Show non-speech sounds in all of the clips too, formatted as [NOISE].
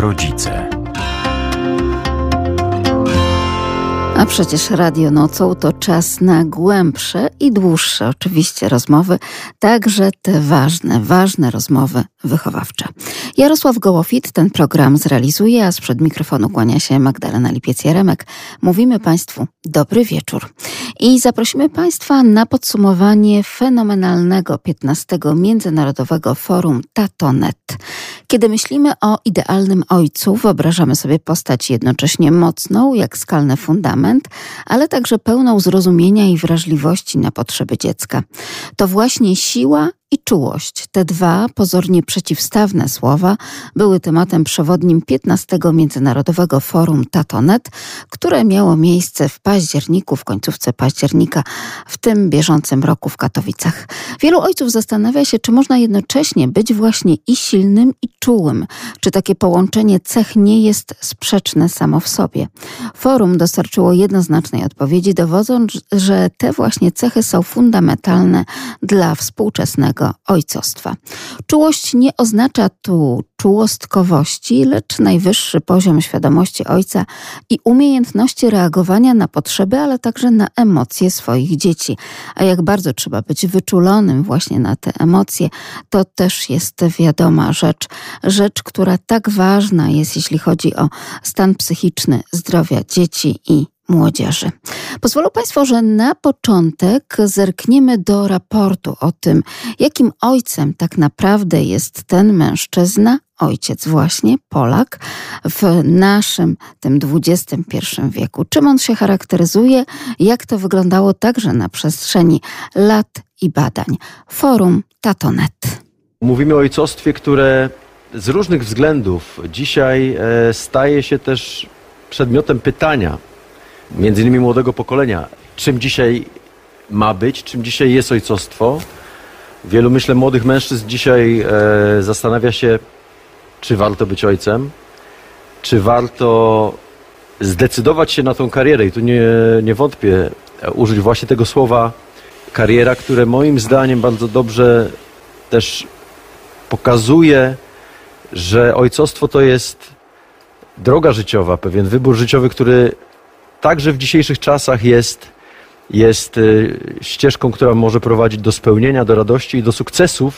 rodzice. A przecież Radio Nocą to czas na głębsze i dłuższe oczywiście rozmowy, także te ważne, ważne rozmowy wychowawcze. Jarosław Gołofit ten program zrealizuje, a sprzed mikrofonu kłania się Magdalena Lipiec-Jaremek. Mówimy Państwu dobry wieczór. I zaprosimy Państwa na podsumowanie fenomenalnego 15. Międzynarodowego Forum Tatonet. Kiedy myślimy o idealnym ojcu, wyobrażamy sobie postać jednocześnie mocną, jak skalny fundament, ale także pełną zrozumienia i wrażliwości na potrzeby dziecka. To właśnie siła i czułość. Te dwa pozornie przeciwstawne słowa były tematem przewodnim 15 Międzynarodowego Forum Tatonet, które miało miejsce w październiku, w końcówce października w tym bieżącym roku w Katowicach. Wielu ojców zastanawia się, czy można jednocześnie być właśnie i silnym, i czułym, czy takie połączenie cech nie jest sprzeczne samo w sobie. Forum dostarczyło jednoznacznej odpowiedzi, dowodząc, że te właśnie cechy są fundamentalne dla współczesnego ojcostwa. Czułość nie oznacza tu czułostkowości, lecz najwyższy poziom świadomości ojca i umiejętności reagowania na potrzeby, ale także na emocje swoich dzieci. A jak bardzo trzeba być wyczulonym właśnie na te emocje, to też jest wiadoma rzecz, rzecz, która tak ważna jest, jeśli chodzi o stan psychiczny zdrowia dzieci i młodzieży. Pozwolą Państwo, że na początek zerkniemy do raportu o tym, jakim ojcem tak naprawdę jest ten mężczyzna, ojciec właśnie, Polak, w naszym tym XXI wieku. Czym on się charakteryzuje, jak to wyglądało także na przestrzeni lat i badań. Forum Tatonet. Mówimy o ojcostwie, które z różnych względów dzisiaj e, staje się też przedmiotem pytania między innymi młodego pokolenia, czym dzisiaj ma być, czym dzisiaj jest ojcostwo. Wielu, myślę, młodych mężczyzn dzisiaj e, zastanawia się, czy warto być ojcem, czy warto zdecydować się na tą karierę. I tu nie, nie wątpię użyć właśnie tego słowa kariera, które moim zdaniem bardzo dobrze też pokazuje, że ojcostwo to jest droga życiowa, pewien wybór życiowy, który także w dzisiejszych czasach jest, jest y, ścieżką, która może prowadzić do spełnienia, do radości i do sukcesów,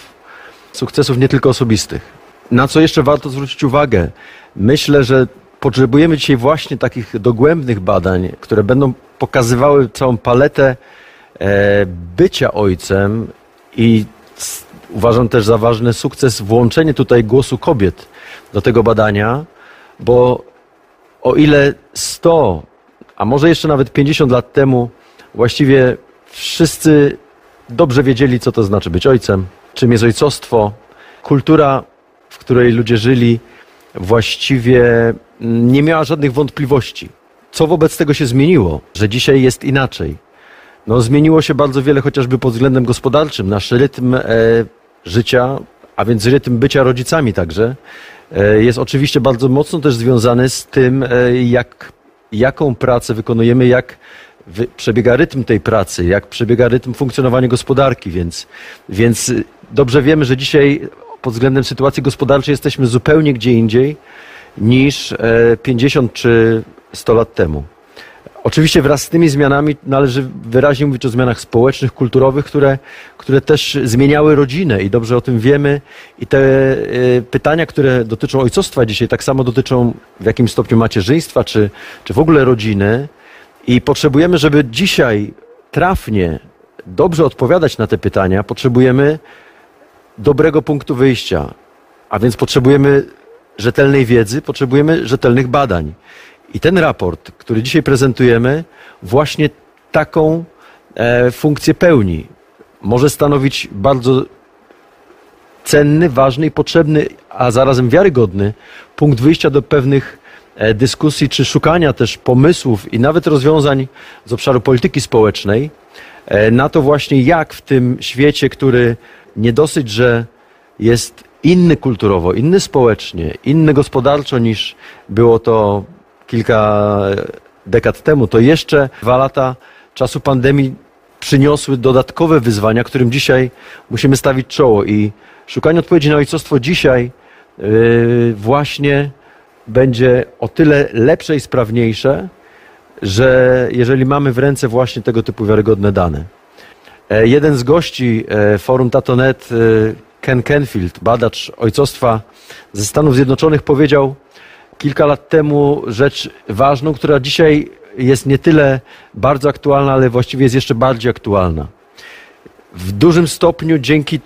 sukcesów nie tylko osobistych. Na co jeszcze warto zwrócić uwagę? Myślę, że potrzebujemy dzisiaj właśnie takich dogłębnych badań, które będą pokazywały całą paletę e, bycia ojcem i uważam też za ważny sukces włączenie tutaj głosu kobiet do tego badania, bo o ile 100 a może jeszcze nawet 50 lat temu właściwie wszyscy dobrze wiedzieli, co to znaczy być ojcem, czym jest ojcostwo. Kultura, w której ludzie żyli, właściwie nie miała żadnych wątpliwości. Co wobec tego się zmieniło, że dzisiaj jest inaczej? No, zmieniło się bardzo wiele, chociażby pod względem gospodarczym. Nasz rytm e, życia, a więc rytm bycia rodzicami także, e, jest oczywiście bardzo mocno też związany z tym, e, jak jaką pracę wykonujemy, jak przebiega rytm tej pracy, jak przebiega rytm funkcjonowania gospodarki, więc, więc dobrze wiemy, że dzisiaj pod względem sytuacji gospodarczej jesteśmy zupełnie gdzie indziej niż 50 e, czy 100 lat temu. Oczywiście wraz z tymi zmianami należy wyraźnie mówić o zmianach społecznych, kulturowych, które, które też zmieniały rodzinę i dobrze o tym wiemy. I te y, pytania, które dotyczą ojcostwa dzisiaj, tak samo dotyczą w jakim stopniu macierzyństwa, czy, czy w ogóle rodziny. I potrzebujemy, żeby dzisiaj trafnie, dobrze odpowiadać na te pytania, potrzebujemy dobrego punktu wyjścia. A więc potrzebujemy rzetelnej wiedzy, potrzebujemy rzetelnych badań. I ten raport, który dzisiaj prezentujemy, właśnie taką e, funkcję pełni. Może stanowić bardzo cenny, ważny i potrzebny, a zarazem wiarygodny punkt wyjścia do pewnych e, dyskusji czy szukania też pomysłów i nawet rozwiązań z obszaru polityki społecznej e, na to właśnie, jak w tym świecie, który nie dosyć, że jest inny kulturowo, inny społecznie, inny gospodarczo niż było to kilka dekad temu, to jeszcze dwa lata czasu pandemii przyniosły dodatkowe wyzwania, którym dzisiaj musimy stawić czoło. I szukanie odpowiedzi na ojcostwo dzisiaj yy, właśnie będzie o tyle lepsze i sprawniejsze, że jeżeli mamy w ręce właśnie tego typu wiarygodne dane. E, jeden z gości e, forum Tatonet, e, Ken Kenfield, badacz ojcostwa ze Stanów Zjednoczonych, powiedział kilka lat temu rzecz ważną, która dzisiaj jest nie tyle bardzo aktualna, ale właściwie jest jeszcze bardziej aktualna. W dużym stopniu dzięki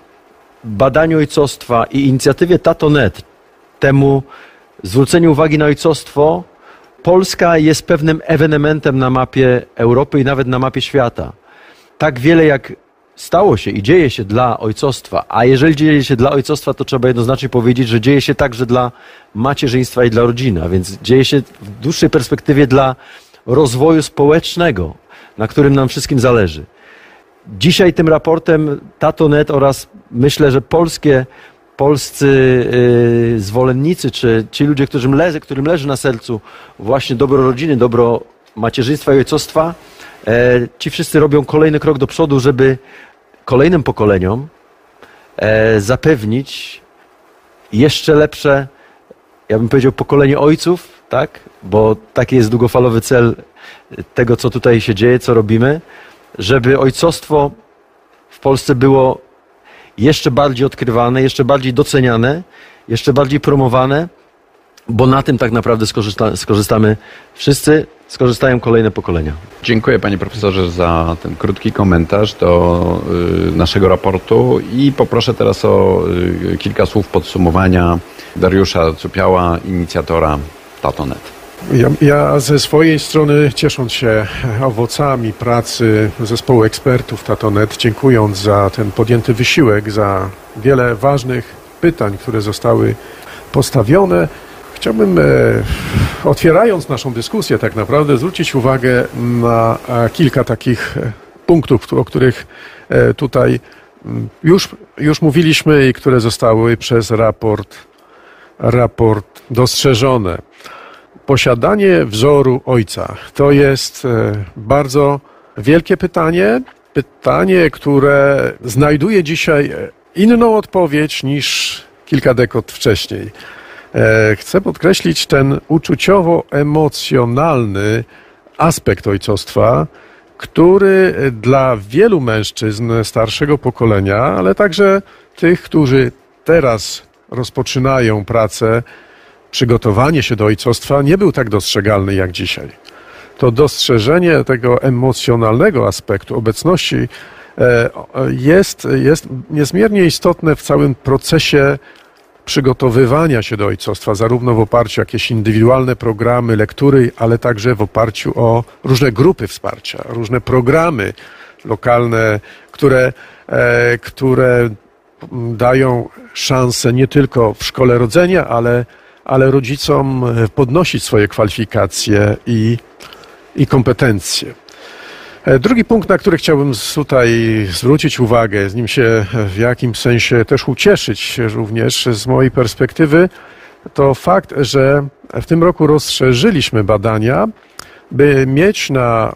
badaniu ojcostwa i inicjatywie Tatonet, temu zwróceniu uwagi na ojcostwo, Polska jest pewnym ewenementem na mapie Europy i nawet na mapie świata. Tak wiele jak stało się i dzieje się dla ojcostwa, a jeżeli dzieje się dla ojcostwa, to trzeba jednoznacznie powiedzieć, że dzieje się także dla macierzyństwa i dla rodziny, a więc dzieje się w dłuższej perspektywie dla rozwoju społecznego, na którym nam wszystkim zależy. Dzisiaj tym raportem Tatonet oraz myślę, że polskie, polscy yy, zwolennicy, czy ci ludzie, którym leży, którym leży na sercu właśnie dobro rodziny, dobro macierzyństwa i ojcostwa, e, ci wszyscy robią kolejny krok do przodu, żeby kolejnym pokoleniom e, zapewnić jeszcze lepsze, ja bym powiedział, pokolenie ojców, tak? Bo taki jest długofalowy cel tego, co tutaj się dzieje, co robimy, żeby ojcostwo w Polsce było jeszcze bardziej odkrywane, jeszcze bardziej doceniane, jeszcze bardziej promowane, bo na tym tak naprawdę skorzysta, skorzystamy wszyscy, skorzystają kolejne pokolenia. Dziękuję panie profesorze za ten krótki komentarz do y, naszego raportu i poproszę teraz o y, kilka słów podsumowania Dariusza Cupiała, inicjatora Tatonet. Ja, ja, ze swojej strony, ciesząc się owocami pracy zespołu ekspertów Tatonet, dziękując za ten podjęty wysiłek, za wiele ważnych pytań, które zostały postawione, chciałbym, e, otwierając naszą dyskusję, tak naprawdę zwrócić uwagę na e, kilka takich e, punktów, o których tutaj już, już mówiliśmy i które zostały przez raport, raport dostrzeżone. Posiadanie wzoru ojca to jest bardzo wielkie pytanie, pytanie, które znajduje dzisiaj inną odpowiedź niż kilka dekad wcześniej. E, chcę podkreślić ten uczuciowo-emocjonalny aspekt ojcostwa, który dla wielu mężczyzn starszego pokolenia, ale także tych, którzy teraz rozpoczynają pracę, przygotowanie się do ojcostwa nie był tak dostrzegalny jak dzisiaj. To dostrzeżenie tego emocjonalnego aspektu obecności e, jest, jest niezmiernie istotne w całym procesie przygotowywania się do ojcostwa, zarówno w oparciu o jakieś indywidualne programy, lektury, ale także w oparciu o różne grupy wsparcia, różne programy lokalne, które, e, które dają szansę nie tylko w szkole rodzenia, ale ale rodzicom podnosić swoje kwalifikacje i, i kompetencje. E, drugi punkt, na który chciałbym tutaj zwrócić uwagę, z nim się w jakimś sensie też ucieszyć również z mojej perspektywy, to fakt, że w tym roku rozszerzyliśmy badania, by mieć na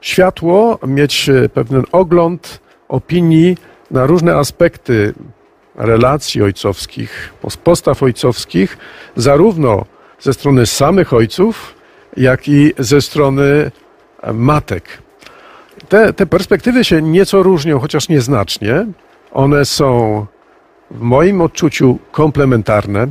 światło, mieć pewien ogląd opinii na różne aspekty relacji ojcowskich, postaw ojcowskich, zarówno ze strony samych ojców, jak i ze strony matek. Te, te perspektywy się nieco różnią, chociaż nieznacznie. One są w moim odczuciu komplementarne.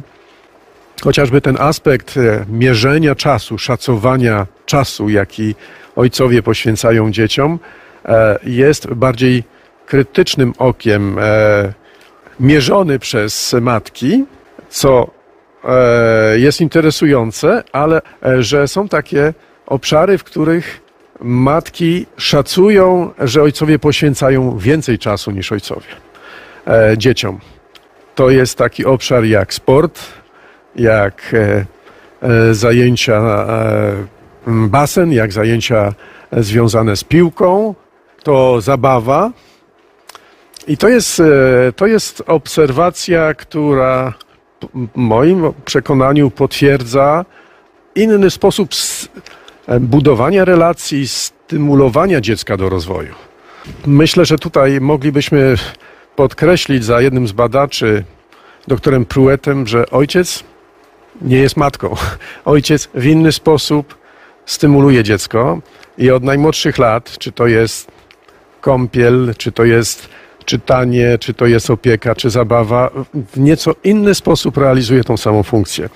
Chociażby ten aspekt e, mierzenia czasu, szacowania czasu, jaki ojcowie poświęcają dzieciom, e, jest bardziej krytycznym okiem e, mierzony przez matki, co jest interesujące, ale że są takie obszary, w których matki szacują, że ojcowie poświęcają więcej czasu niż ojcowie e, dzieciom. To jest taki obszar jak sport, jak zajęcia basen, jak zajęcia związane z piłką, to zabawa, i to jest, e, to jest obserwacja, która w moim przekonaniu potwierdza inny sposób e, budowania relacji, stymulowania dziecka do rozwoju. Myślę, że tutaj moglibyśmy podkreślić za jednym z badaczy, doktorem Pruettem, że ojciec nie jest matką. [LAUGHS] Ojciec w inny sposób stymuluje dziecko i od najmłodszych lat, czy to jest kąpiel, czy to jest czytanie, czy to jest opieka, czy zabawa, w nieco inny sposób realizuje tą samą funkcję.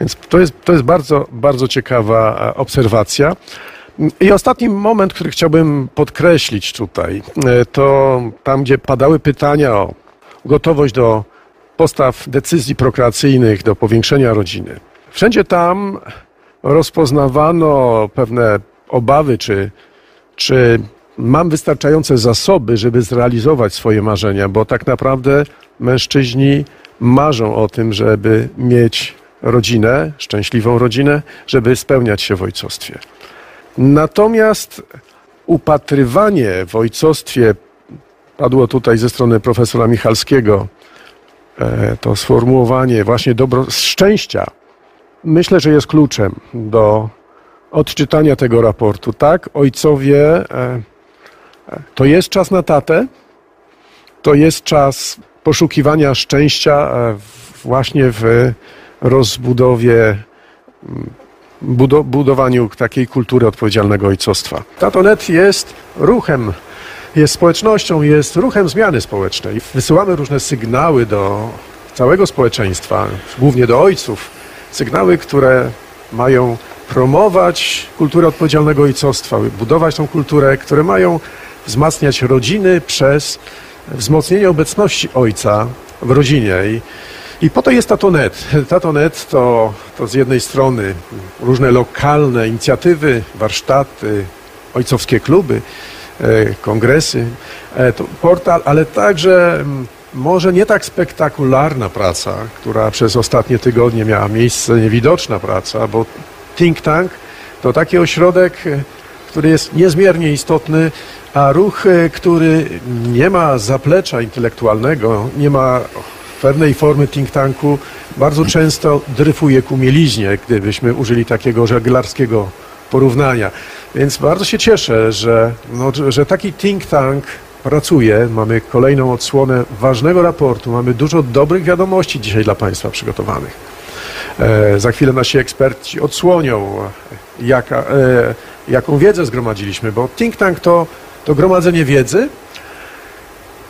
Więc to jest, to jest bardzo, bardzo ciekawa e, obserwacja. I ostatni moment, który chciałbym podkreślić tutaj, e, to tam, gdzie padały pytania o gotowość do postaw decyzji prokreacyjnych, do powiększenia rodziny. Wszędzie tam rozpoznawano pewne obawy, czy, czy mam wystarczające zasoby, żeby zrealizować swoje marzenia, bo tak naprawdę mężczyźni marzą o tym, żeby mieć rodzinę, szczęśliwą rodzinę, żeby spełniać się w ojcostwie. Natomiast upatrywanie w ojcostwie, padło tutaj ze strony profesora Michalskiego, e, to sformułowanie właśnie dobro, szczęścia, myślę, że jest kluczem do odczytania tego raportu. Tak, ojcowie, e, to jest czas na tatę, to jest czas poszukiwania szczęścia e, właśnie w rozbudowie budowaniu takiej kultury odpowiedzialnego ojcostwa. Tatonet jest ruchem, jest społecznością, jest ruchem zmiany społecznej. Wysyłamy różne sygnały do całego społeczeństwa, głównie do ojców. Sygnały, które mają promować kulturę odpowiedzialnego ojcostwa, budować tą kulturę, które mają wzmacniać rodziny przez wzmocnienie obecności ojca w rodzinie. I i po to jest Tatonet. [LAUGHS] Tatonet to, to z jednej strony różne lokalne inicjatywy, warsztaty, ojcowskie kluby, e, kongresy, e, to portal, ale także mm, może nie tak spektakularna praca, która przez ostatnie tygodnie miała miejsce, niewidoczna praca, bo think tank to taki ośrodek, e, który jest niezmiernie istotny, a ruch, który nie ma zaplecza intelektualnego, nie ma pewnej formy think tanku bardzo często dryfuje ku mieliźnie, gdybyśmy użyli takiego żeglarskiego porównania. Więc bardzo się cieszę, że, no, że taki think tank pracuje. Mamy kolejną odsłonę ważnego raportu. Mamy dużo dobrych wiadomości dzisiaj dla Państwa przygotowanych. E, za chwilę nasi eksperci odsłonią, jaka, e, jaką wiedzę zgromadziliśmy, bo think tank to, to gromadzenie wiedzy,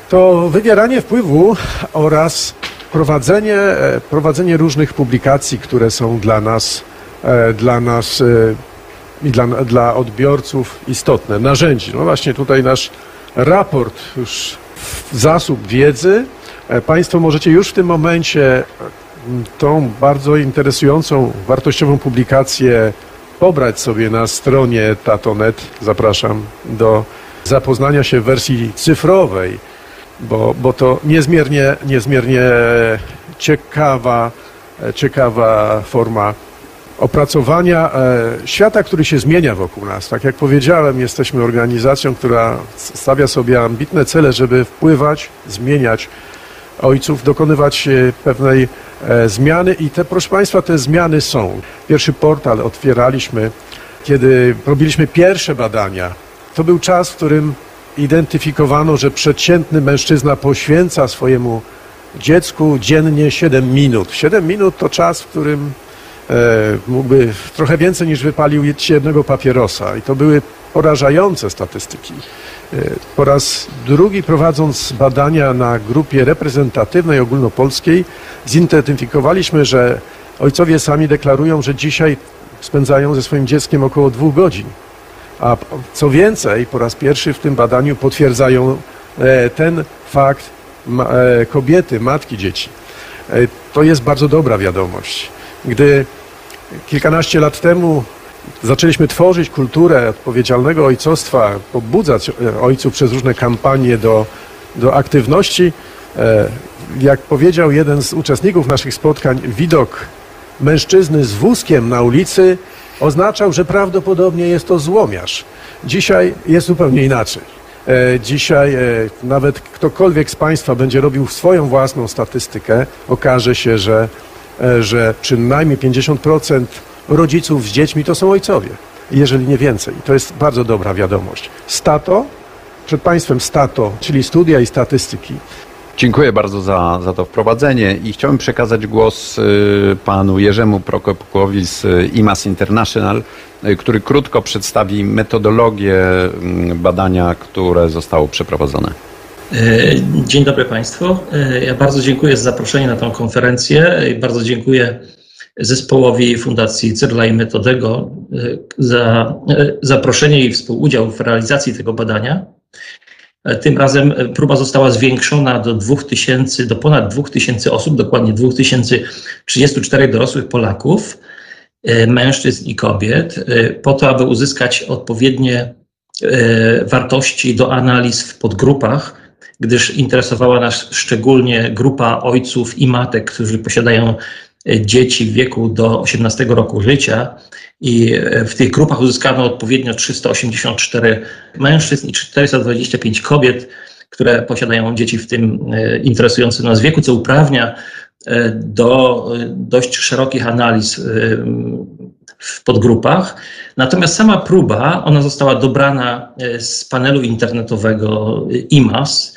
to wywieranie wpływu oraz prowadzenie, e, prowadzenie różnych publikacji, które są dla nas, e, dla nas i dla, dla odbiorców istotne, narzędzi. No właśnie tutaj nasz raport, już zasób wiedzy. Państwo możecie już w tym momencie tą bardzo interesującą, wartościową publikację pobrać sobie na stronie Tatonet. Zapraszam do zapoznania się w wersji cyfrowej bo, bo to niezmiernie, niezmiernie ciekawa, ciekawa forma opracowania e, świata, który się zmienia wokół nas. Tak jak powiedziałem, jesteśmy organizacją, która stawia sobie ambitne cele, żeby wpływać, zmieniać ojców, dokonywać e, pewnej e, zmiany i te, proszę Państwa, te zmiany są. Pierwszy portal otwieraliśmy, kiedy robiliśmy pierwsze badania. To był czas, w którym identyfikowano, że przeciętny mężczyzna poświęca swojemu dziecku dziennie 7 minut. 7 minut to czas, w którym e, mógłby trochę więcej niż wypalił jednego papierosa. I to były porażające statystyki. E, po raz drugi prowadząc badania na grupie reprezentatywnej ogólnopolskiej zidentyfikowaliśmy, że ojcowie sami deklarują, że dzisiaj spędzają ze swoim dzieckiem około dwóch godzin. A co więcej, po raz pierwszy w tym badaniu potwierdzają e, ten fakt e, kobiety, matki dzieci. To jest bardzo dobra wiadomość. Gdy kilkanaście lat temu zaczęliśmy tworzyć kulturę odpowiedzialnego ojcostwa, pobudzać ojców przez różne kampanie do, do aktywności, jak powiedział jeden z uczestników naszych spotkań, widok mężczyzny z wózkiem na ulicy oznaczał, że prawdopodobnie jest to złomiarz. Dzisiaj jest zupełnie inaczej. E, dzisiaj e, nawet ktokolwiek z Państwa będzie robił swoją własną statystykę, okaże się, że, e, że przynajmniej 50% rodziców z dziećmi to są ojcowie, jeżeli nie więcej. To jest bardzo dobra wiadomość. Stato, przed Państwem Stato, czyli studia i statystyki, Dziękuję bardzo za, za to wprowadzenie i chciałbym przekazać głos y, panu Jerzemu Prokopukowi z IMAS International, y, który krótko przedstawi metodologię y, badania, które zostało przeprowadzone. Dzień dobry Państwu. Ja bardzo dziękuję za zaproszenie na tę konferencję. Bardzo dziękuję zespołowi Fundacji Cyrla i Metodego za zaproszenie i współudział w realizacji tego badania. Tym razem próba została zwiększona do 2000, do ponad 2000 osób, dokładnie 2034 dorosłych Polaków, e, mężczyzn i kobiet, e, po to, aby uzyskać odpowiednie e, wartości do analiz w podgrupach, gdyż interesowała nas szczególnie grupa ojców i matek, którzy posiadają dzieci w wieku do 18 roku życia i w tych grupach uzyskano odpowiednio 384 mężczyzn i 425 kobiet, które posiadają dzieci w tym e, interesującym nas wieku, co uprawnia e, do e, dość szerokich analiz w podgrupach. Natomiast sama próba, ona została dobrana z panelu internetowego IMAS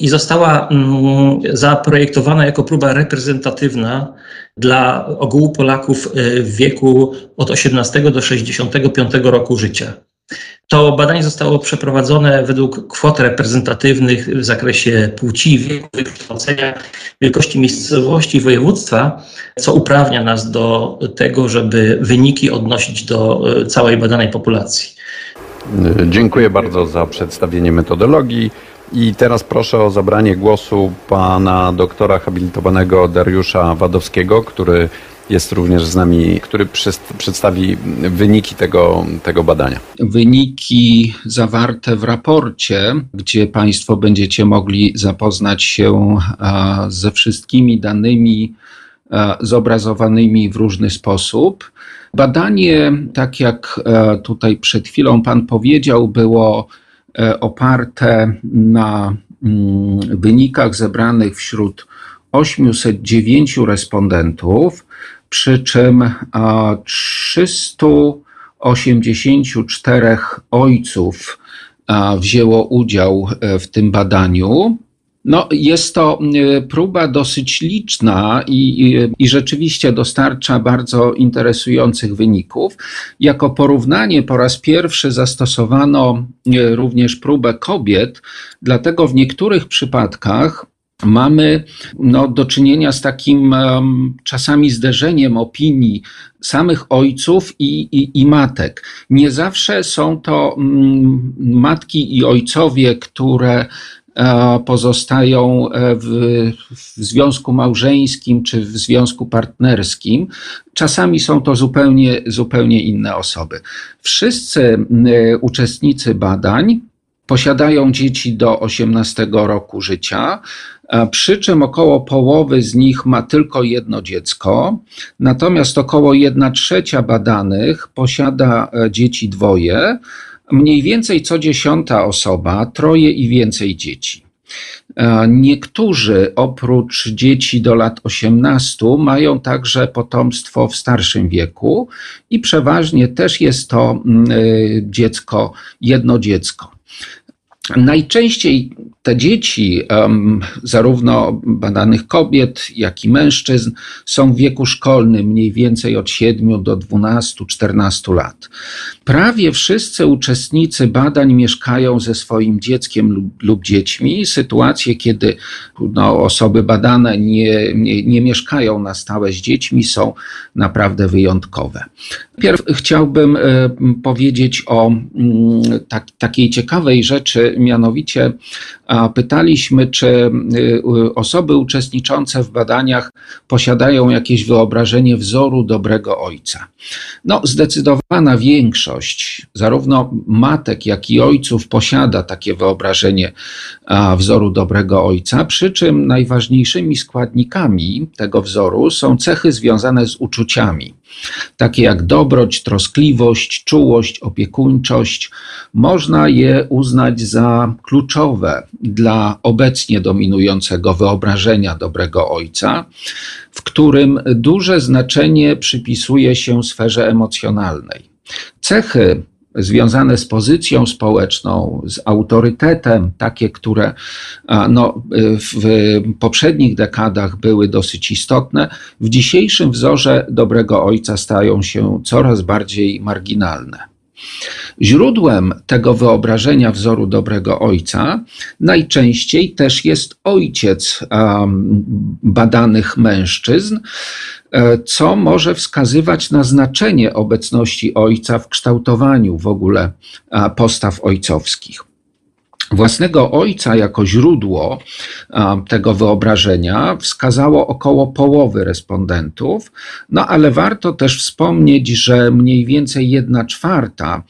i została mm, zaprojektowana jako próba reprezentatywna dla ogółu Polaków y, w wieku od 18 do 65 roku życia. To badanie zostało przeprowadzone według kwot reprezentatywnych w zakresie płci, wieku, wykształcenia, wielkości miejscowości i województwa, co uprawnia nas do tego, żeby wyniki odnosić do y, całej badanej populacji. Dziękuję bardzo za przedstawienie metodologii. I teraz proszę o zabranie głosu pana doktora habilitowanego Dariusza Wadowskiego, który jest również z nami, który przedstawi wyniki tego, tego badania. Wyniki zawarte w raporcie, gdzie Państwo będziecie mogli zapoznać się ze wszystkimi danymi zobrazowanymi w różny sposób. Badanie, tak jak tutaj przed chwilą Pan powiedział, było E, oparte na mm, wynikach zebranych wśród 809 respondentów, przy czym 384 ojców wzięło udział e, w tym badaniu. No, jest to y, próba dosyć liczna i, i, i, rzeczywiście dostarcza bardzo interesujących wyników. Jako porównanie po raz pierwszy zastosowano y, również próbę kobiet, dlatego w niektórych przypadkach mamy no, do czynienia z takim um, czasami zderzeniem opinii samych ojców i, i, i matek. Nie zawsze są to um, matki i ojcowie, które pozostają e, w, w, związku małżeńskim czy w związku partnerskim. Czasami są to zupełnie, zupełnie inne osoby. Wszyscy uczestnicy badań posiadają dzieci do 18 roku życia, przy czym około połowy z nich ma tylko jedno dziecko, natomiast około 1 trzecia badanych posiada e, dzieci dwoje, mniej więcej co dziesiąta osoba, troje i więcej dzieci. E, niektórzy oprócz dzieci do lat 18 mają także potomstwo w starszym wieku i przeważnie też jest to mm, e, dziecko, jedno dziecko. Najczęściej te dzieci, zarówno badanych kobiet, jak i mężczyzn, są w wieku szkolnym, mniej więcej od 7 do 12-14 lat. Prawie wszyscy uczestnicy badań mieszkają ze swoim dzieckiem lub, dziećmi. Sytuacje, kiedy no, osoby badane nie, nie, nie mieszkają na stałe z dziećmi, są naprawdę wyjątkowe. Pierw chciałbym powiedzieć o mm, tak, takiej ciekawej rzeczy, mianowicie pytaliśmy, czy y, osoby uczestniczące w badaniach posiadają jakieś wyobrażenie wzoru dobrego ojca. No, zdecydowana większość, zarówno matek, jak i ojców, posiada takie wyobrażenie wzoru dobrego ojca, przy czym najważniejszymi składnikami tego wzoru są cechy związane z uczuciami takie jak dobroć, troskliwość, czułość, opiekuńczość, można je uznać za kluczowe dla obecnie dominującego wyobrażenia dobrego ojca, w którym duże znaczenie przypisuje się sferze emocjonalnej. Cechy związane z pozycją społeczną, z autorytetem, takie, które no, w poprzednich dekadach były dosyć istotne, w dzisiejszym wzorze dobrego ojca stają się coraz bardziej marginalne. Źródłem tego wyobrażenia wzoru dobrego ojca najczęściej też jest ojciec badanych mężczyzn, e, co może wskazywać na znaczenie obecności ojca w kształtowaniu w ogóle postaw ojcowskich własnego ojca jako źródło tego wyobrażenia wskazało około połowy respondentów, no ale warto też wspomnieć, że mniej więcej jedna czwarta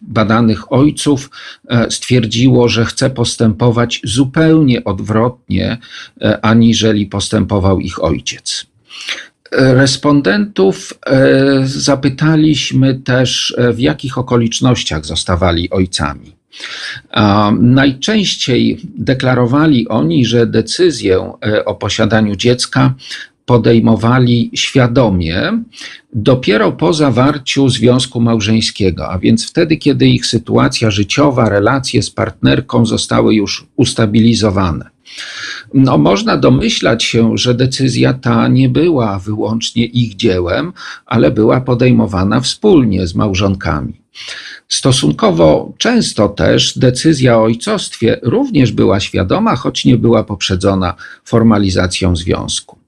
badanych ojców e, stwierdziło, że chce postępować zupełnie odwrotnie, e, aniżeli postępował ich ojciec. Respondentów e, zapytaliśmy też, w jakich okolicznościach zostawali ojcami. Najczęściej deklarowali oni, że decyzję e, o posiadaniu dziecka podejmowali świadomie dopiero po zawarciu związku małżeńskiego, a więc wtedy, kiedy ich sytuacja życiowa, relacje z partnerką zostały już ustabilizowane. No, można domyślać się, że decyzja ta nie była wyłącznie ich dziełem, ale była podejmowana wspólnie z małżonkami. Stosunkowo często też decyzja o ojcostwie również była świadoma, choć nie była poprzedzona formalizacją związku.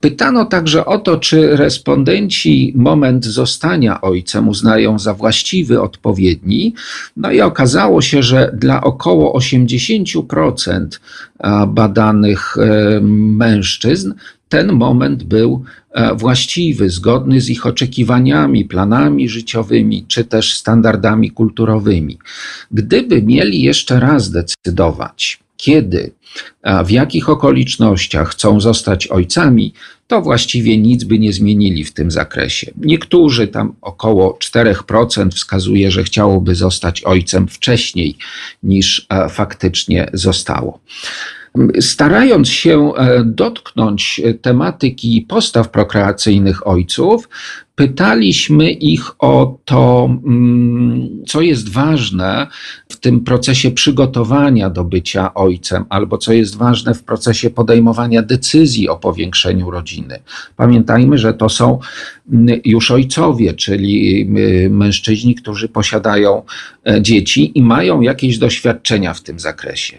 Pytano także o to, czy respondenci moment zostania ojcem uznają za właściwy, odpowiedni. No i okazało się, że dla około 80% badanych mężczyzn ten moment był e, właściwy, zgodny z ich oczekiwaniami, planami życiowymi, czy też standardami kulturowymi. Gdyby mieli jeszcze raz decydować, kiedy, w jakich okolicznościach chcą zostać ojcami, to właściwie nic by nie zmienili w tym zakresie. Niektórzy, tam około 4%, wskazuje, że chciałoby zostać ojcem wcześniej niż e, faktycznie zostało. Starając się e, dotknąć tematyki postaw prokreacyjnych ojców, pytaliśmy ich o to, mm, co jest ważne w tym procesie przygotowania do bycia ojcem, albo co jest ważne w procesie podejmowania decyzji o powiększeniu rodziny. Pamiętajmy, że to są mm, już ojcowie, czyli y, mężczyźni, którzy posiadają e, dzieci i mają jakieś doświadczenia w tym zakresie.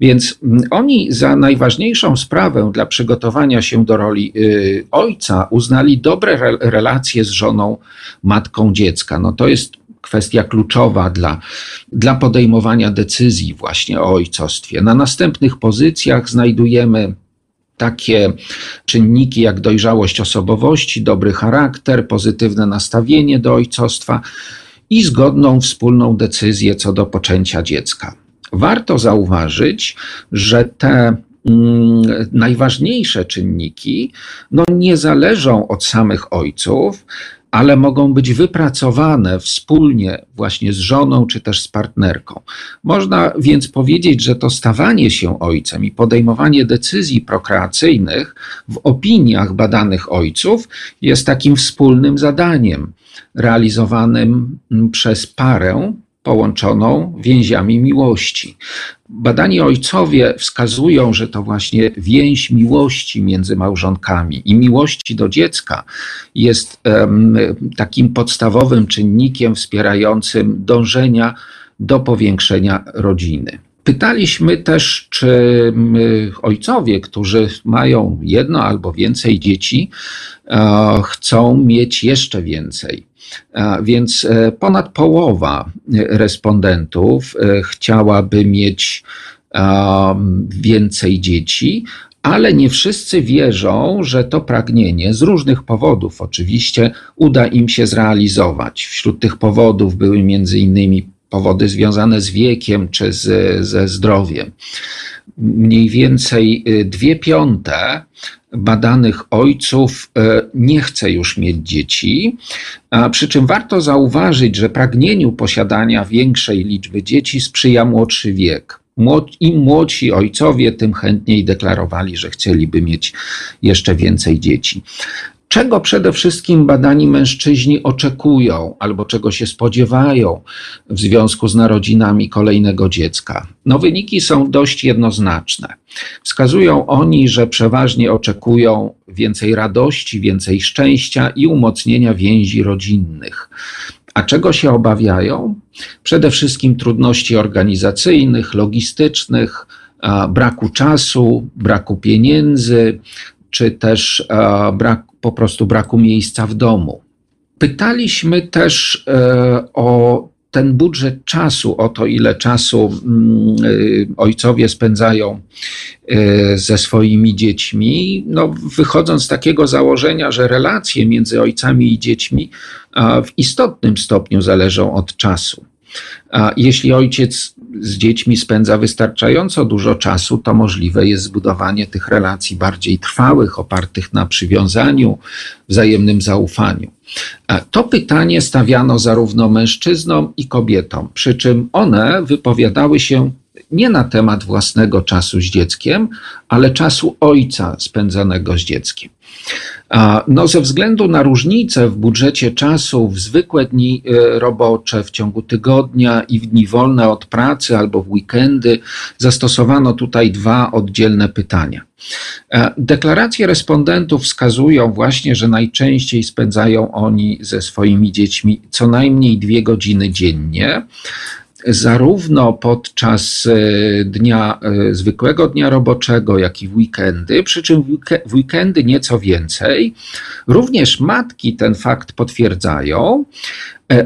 Więc mm, oni za najważniejszą sprawę dla przygotowania się do roli y, ojca uznali dobre relacje z żoną, matką dziecka. No to jest kwestia kluczowa dla, dla podejmowania decyzji właśnie o ojcostwie. Na następnych pozycjach znajdujemy takie czynniki jak dojrzałość osobowości, dobry charakter, pozytywne nastawienie do ojcostwa i zgodną wspólną decyzję co do poczęcia dziecka. Warto zauważyć, że te najważniejsze czynniki no, nie zależą od samych ojców, ale mogą być wypracowane wspólnie właśnie z żoną czy też z partnerką. Można więc powiedzieć, że to stawanie się ojcem i podejmowanie decyzji prokreacyjnych w opiniach badanych ojców jest takim wspólnym zadaniem realizowanym przez parę połączoną więziami miłości. Badani ojcowie wskazują, że to właśnie więź miłości między małżonkami i miłości do dziecka jest um, takim podstawowym czynnikiem wspierającym dążenia do powiększenia rodziny. Pytaliśmy też, czy ojcowie, którzy mają jedno albo więcej dzieci, e, chcą mieć jeszcze więcej. Więc e, ponad połowa respondentów e, chciałaby mieć więcej dzieci, ale nie wszyscy wierzą, że to pragnienie z różnych powodów oczywiście uda im się zrealizować. Wśród tych powodów były między innymi powody związane z wiekiem czy z, ze zdrowiem. Mniej więcej y, dwie piąte badanych ojców y, nie chce już mieć dzieci, przy czym warto zauważyć, że pragnieniu posiadania większej liczby dzieci sprzyja młodszy wiek. Im młodsi ojcowie, tym chętniej deklarowali, że chcieliby mieć jeszcze więcej dzieci. Czego przede wszystkim badani mężczyźni oczekują albo czego się spodziewają w związku z narodzinami kolejnego dziecka? No, wyniki są dość jednoznaczne. Wskazują oni, że przeważnie oczekują więcej radości, więcej szczęścia i umocnienia więzi rodzinnych. A czego się obawiają? Przede wszystkim trudności organizacyjnych, logistycznych, braku czasu, braku pieniędzy, czy też brak, po prostu braku miejsca w domu. Pytaliśmy też e, o ten budżet czasu, o to, ile czasu mm, y, ojcowie spędzają y, ze swoimi dziećmi, no, wychodząc z takiego założenia, że relacje między ojcami i dziećmi w istotnym stopniu zależą od czasu. Jeśli ojciec z dziećmi spędza wystarczająco dużo czasu, to możliwe jest zbudowanie tych relacji bardziej trwałych, opartych na przywiązaniu, wzajemnym zaufaniu. To pytanie stawiano zarówno mężczyznom i kobietom, przy czym one wypowiadały się nie na temat własnego czasu z dzieckiem, ale czasu ojca spędzanego z dzieckiem. No, ze względu na różnice w budżecie czasu, w zwykłe dni e, robocze, w ciągu tygodnia i w dni wolne od pracy albo w weekendy, zastosowano tutaj dwa oddzielne pytania. E, deklaracje respondentów wskazują właśnie, że najczęściej spędzają oni ze swoimi dziećmi co najmniej dwie godziny dziennie zarówno podczas e, dnia, e, zwykłego dnia roboczego, jak i w weekendy, przy czym w weekendy nieco więcej. Również matki ten fakt potwierdzają,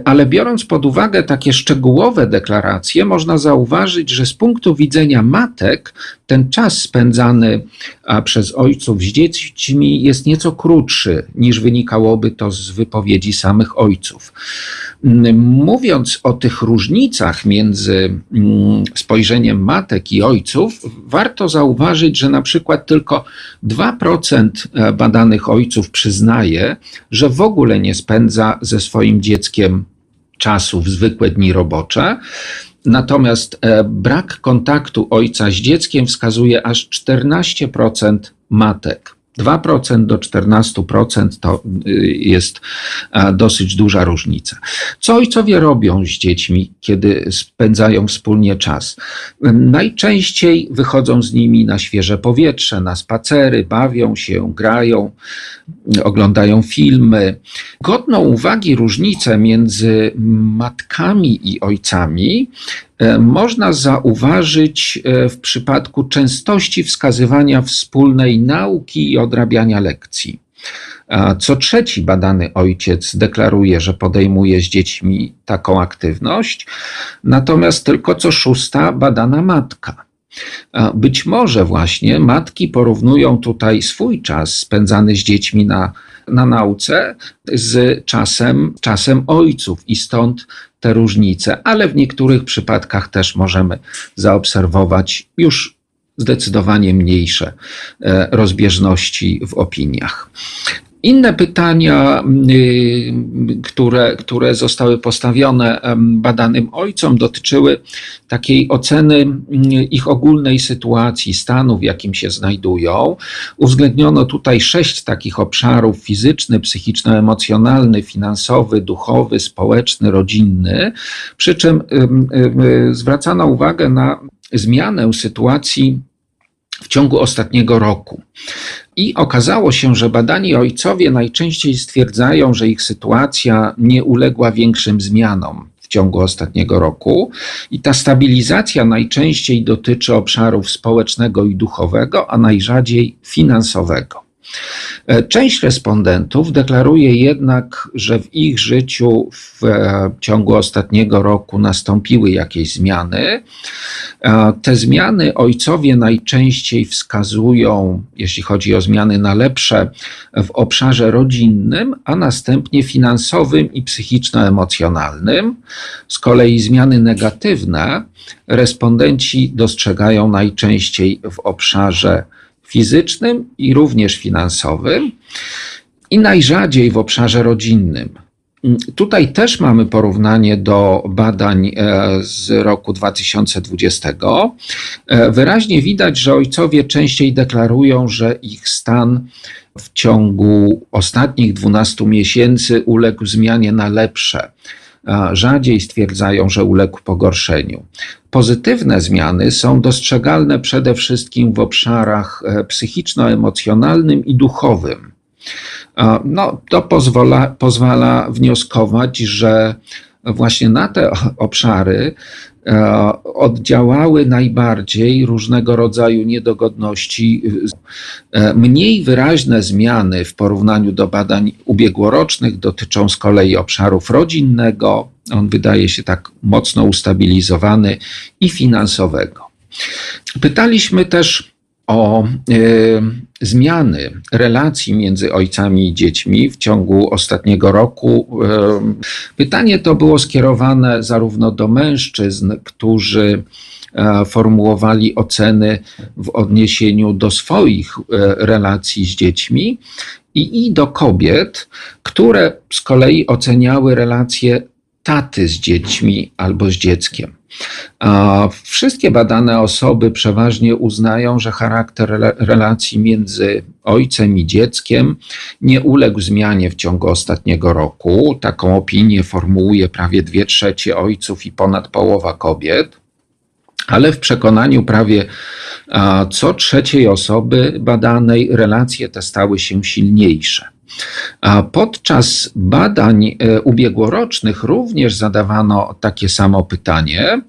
ale biorąc pod uwagę takie szczegółowe deklaracje, można zauważyć, że z punktu widzenia matek ten czas spędzany przez ojców z dziećmi jest nieco krótszy niż wynikałoby to z wypowiedzi samych ojców. Mówiąc o tych różnicach między mm, spojrzeniem matek i ojców, warto zauważyć, że na przykład tylko 2% e, badanych ojców przyznaje, że w ogóle nie spędza ze swoim dzieckiem czasu w zwykłe dni robocze. Natomiast e, brak kontaktu ojca z dzieckiem wskazuje aż 14% matek. 2% do 14% to y, jest dosyć duża różnica. Co ojcowie robią z dziećmi, kiedy spędzają wspólnie czas? Najczęściej wychodzą z nimi na świeże powietrze, na spacery, bawią się, grają, oglądają filmy. Godną uwagi różnicę między matkami i ojcami można zauważyć e, w przypadku częstości wskazywania wspólnej nauki i odrabiania lekcji. Co trzeci badany ojciec deklaruje, że podejmuje z dziećmi taką aktywność, natomiast tylko co szósta badana matka. Być może właśnie matki porównują tutaj swój czas spędzany z dziećmi na, na nauce z czasem, czasem ojców i stąd te różnice, ale w niektórych przypadkach też możemy zaobserwować już zdecydowanie mniejsze e, rozbieżności w opiniach. Inne pytania, y, które, które zostały postawione badanym ojcom, dotyczyły takiej oceny y, ich ogólnej sytuacji, stanu, w jakim się znajdują. Uwzględniono tutaj sześć takich obszarów: fizyczny, psychiczno-emocjonalny, finansowy, duchowy, społeczny, rodzinny. Przy czym zwracano uwagę na zmianę sytuacji w ciągu ostatniego roku. I okazało się, że badani ojcowie najczęściej stwierdzają, że ich sytuacja nie uległa większym zmianom w ciągu ostatniego roku, i ta stabilizacja najczęściej dotyczy obszarów społecznego i duchowego, a najrzadziej finansowego. E, część respondentów deklaruje jednak, że w ich życiu w e, ciągu ostatniego roku nastąpiły jakieś zmiany. E, te zmiany ojcowie najczęściej wskazują, jeśli chodzi o zmiany na lepsze, w obszarze rodzinnym, a następnie finansowym i psychiczno-emocjonalnym. Z kolei zmiany negatywne respondenci dostrzegają najczęściej w obszarze fizycznym i również finansowym, i najrzadziej w obszarze rodzinnym. Tutaj też mamy porównanie do badań z roku 2020. Wyraźnie widać, że ojcowie częściej deklarują, że ich stan w ciągu ostatnich 12 miesięcy uległ zmianie na lepsze rzadziej stwierdzają, że uległ pogorszeniu. Pozytywne zmiany są dostrzegalne przede wszystkim w obszarach e, psychiczno-emocjonalnym i duchowym. No, to pozwala, pozwala wnioskować, że właśnie na te obszary oddziałały najbardziej różnego rodzaju niedogodności. E, mniej wyraźne zmiany w porównaniu do badań ubiegłorocznych dotyczą z kolei obszarów rodzinnego, on wydaje się tak mocno ustabilizowany, i finansowego. Pytaliśmy też o y, zmiany relacji między ojcami i dziećmi w ciągu ostatniego roku. Y, pytanie to było skierowane zarówno do mężczyzn, którzy y, formułowali oceny w odniesieniu do swoich relacji z dziećmi, i, i do kobiet, które z kolei oceniały relacje taty z dziećmi albo z dzieckiem. Wszystkie badane osoby przeważnie uznają, że charakter relacji między ojcem i dzieckiem nie uległ zmianie w ciągu ostatniego roku. Taką opinię formułuje prawie dwie trzecie ojców i ponad połowa kobiet. Ale w przekonaniu prawie co trzeciej osoby badanej relacje te stały się silniejsze. A podczas badań e, ubiegłorocznych również zadawano takie samo pytanie,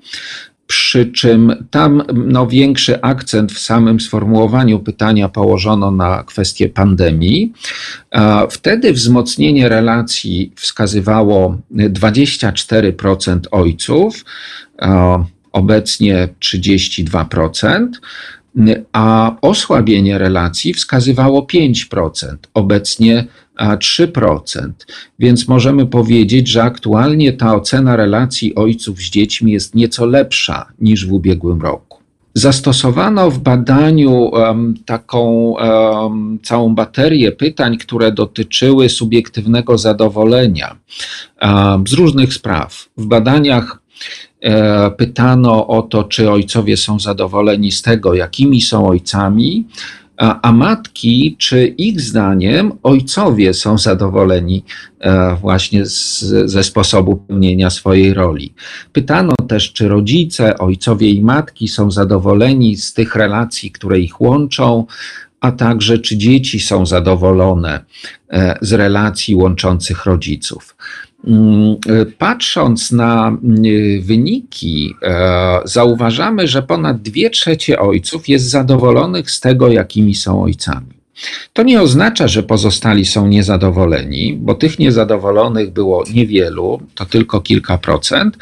przy czym tam no, większy akcent w samym sformułowaniu pytania położono na kwestię pandemii. Wtedy wzmocnienie relacji wskazywało 24% ojców, obecnie 32% a osłabienie relacji wskazywało 5%, obecnie 3%. Więc możemy powiedzieć, że aktualnie ta ocena relacji ojców z dziećmi jest nieco lepsza niż w ubiegłym roku. Zastosowano w badaniu um, taką um, całą baterię pytań, które dotyczyły subiektywnego zadowolenia um, z różnych spraw. W badaniach pytano o to, czy ojcowie są zadowoleni z tego, jakimi są ojcami, a, a, matki, czy ich zdaniem ojcowie są zadowoleni e, właśnie z, ze sposobu pełnienia swojej roli. Pytano też, czy rodzice, ojcowie i matki są zadowoleni z tych relacji, które ich łączą, a także czy dzieci są zadowolone e, z relacji łączących rodziców. Mm, patrząc na mm, wyniki, e, zauważamy, że ponad dwie trzecie ojców jest zadowolonych z tego, jakimi są ojcami. To nie oznacza, że pozostali są niezadowoleni, bo tych niezadowolonych było niewielu, to tylko kilka procent.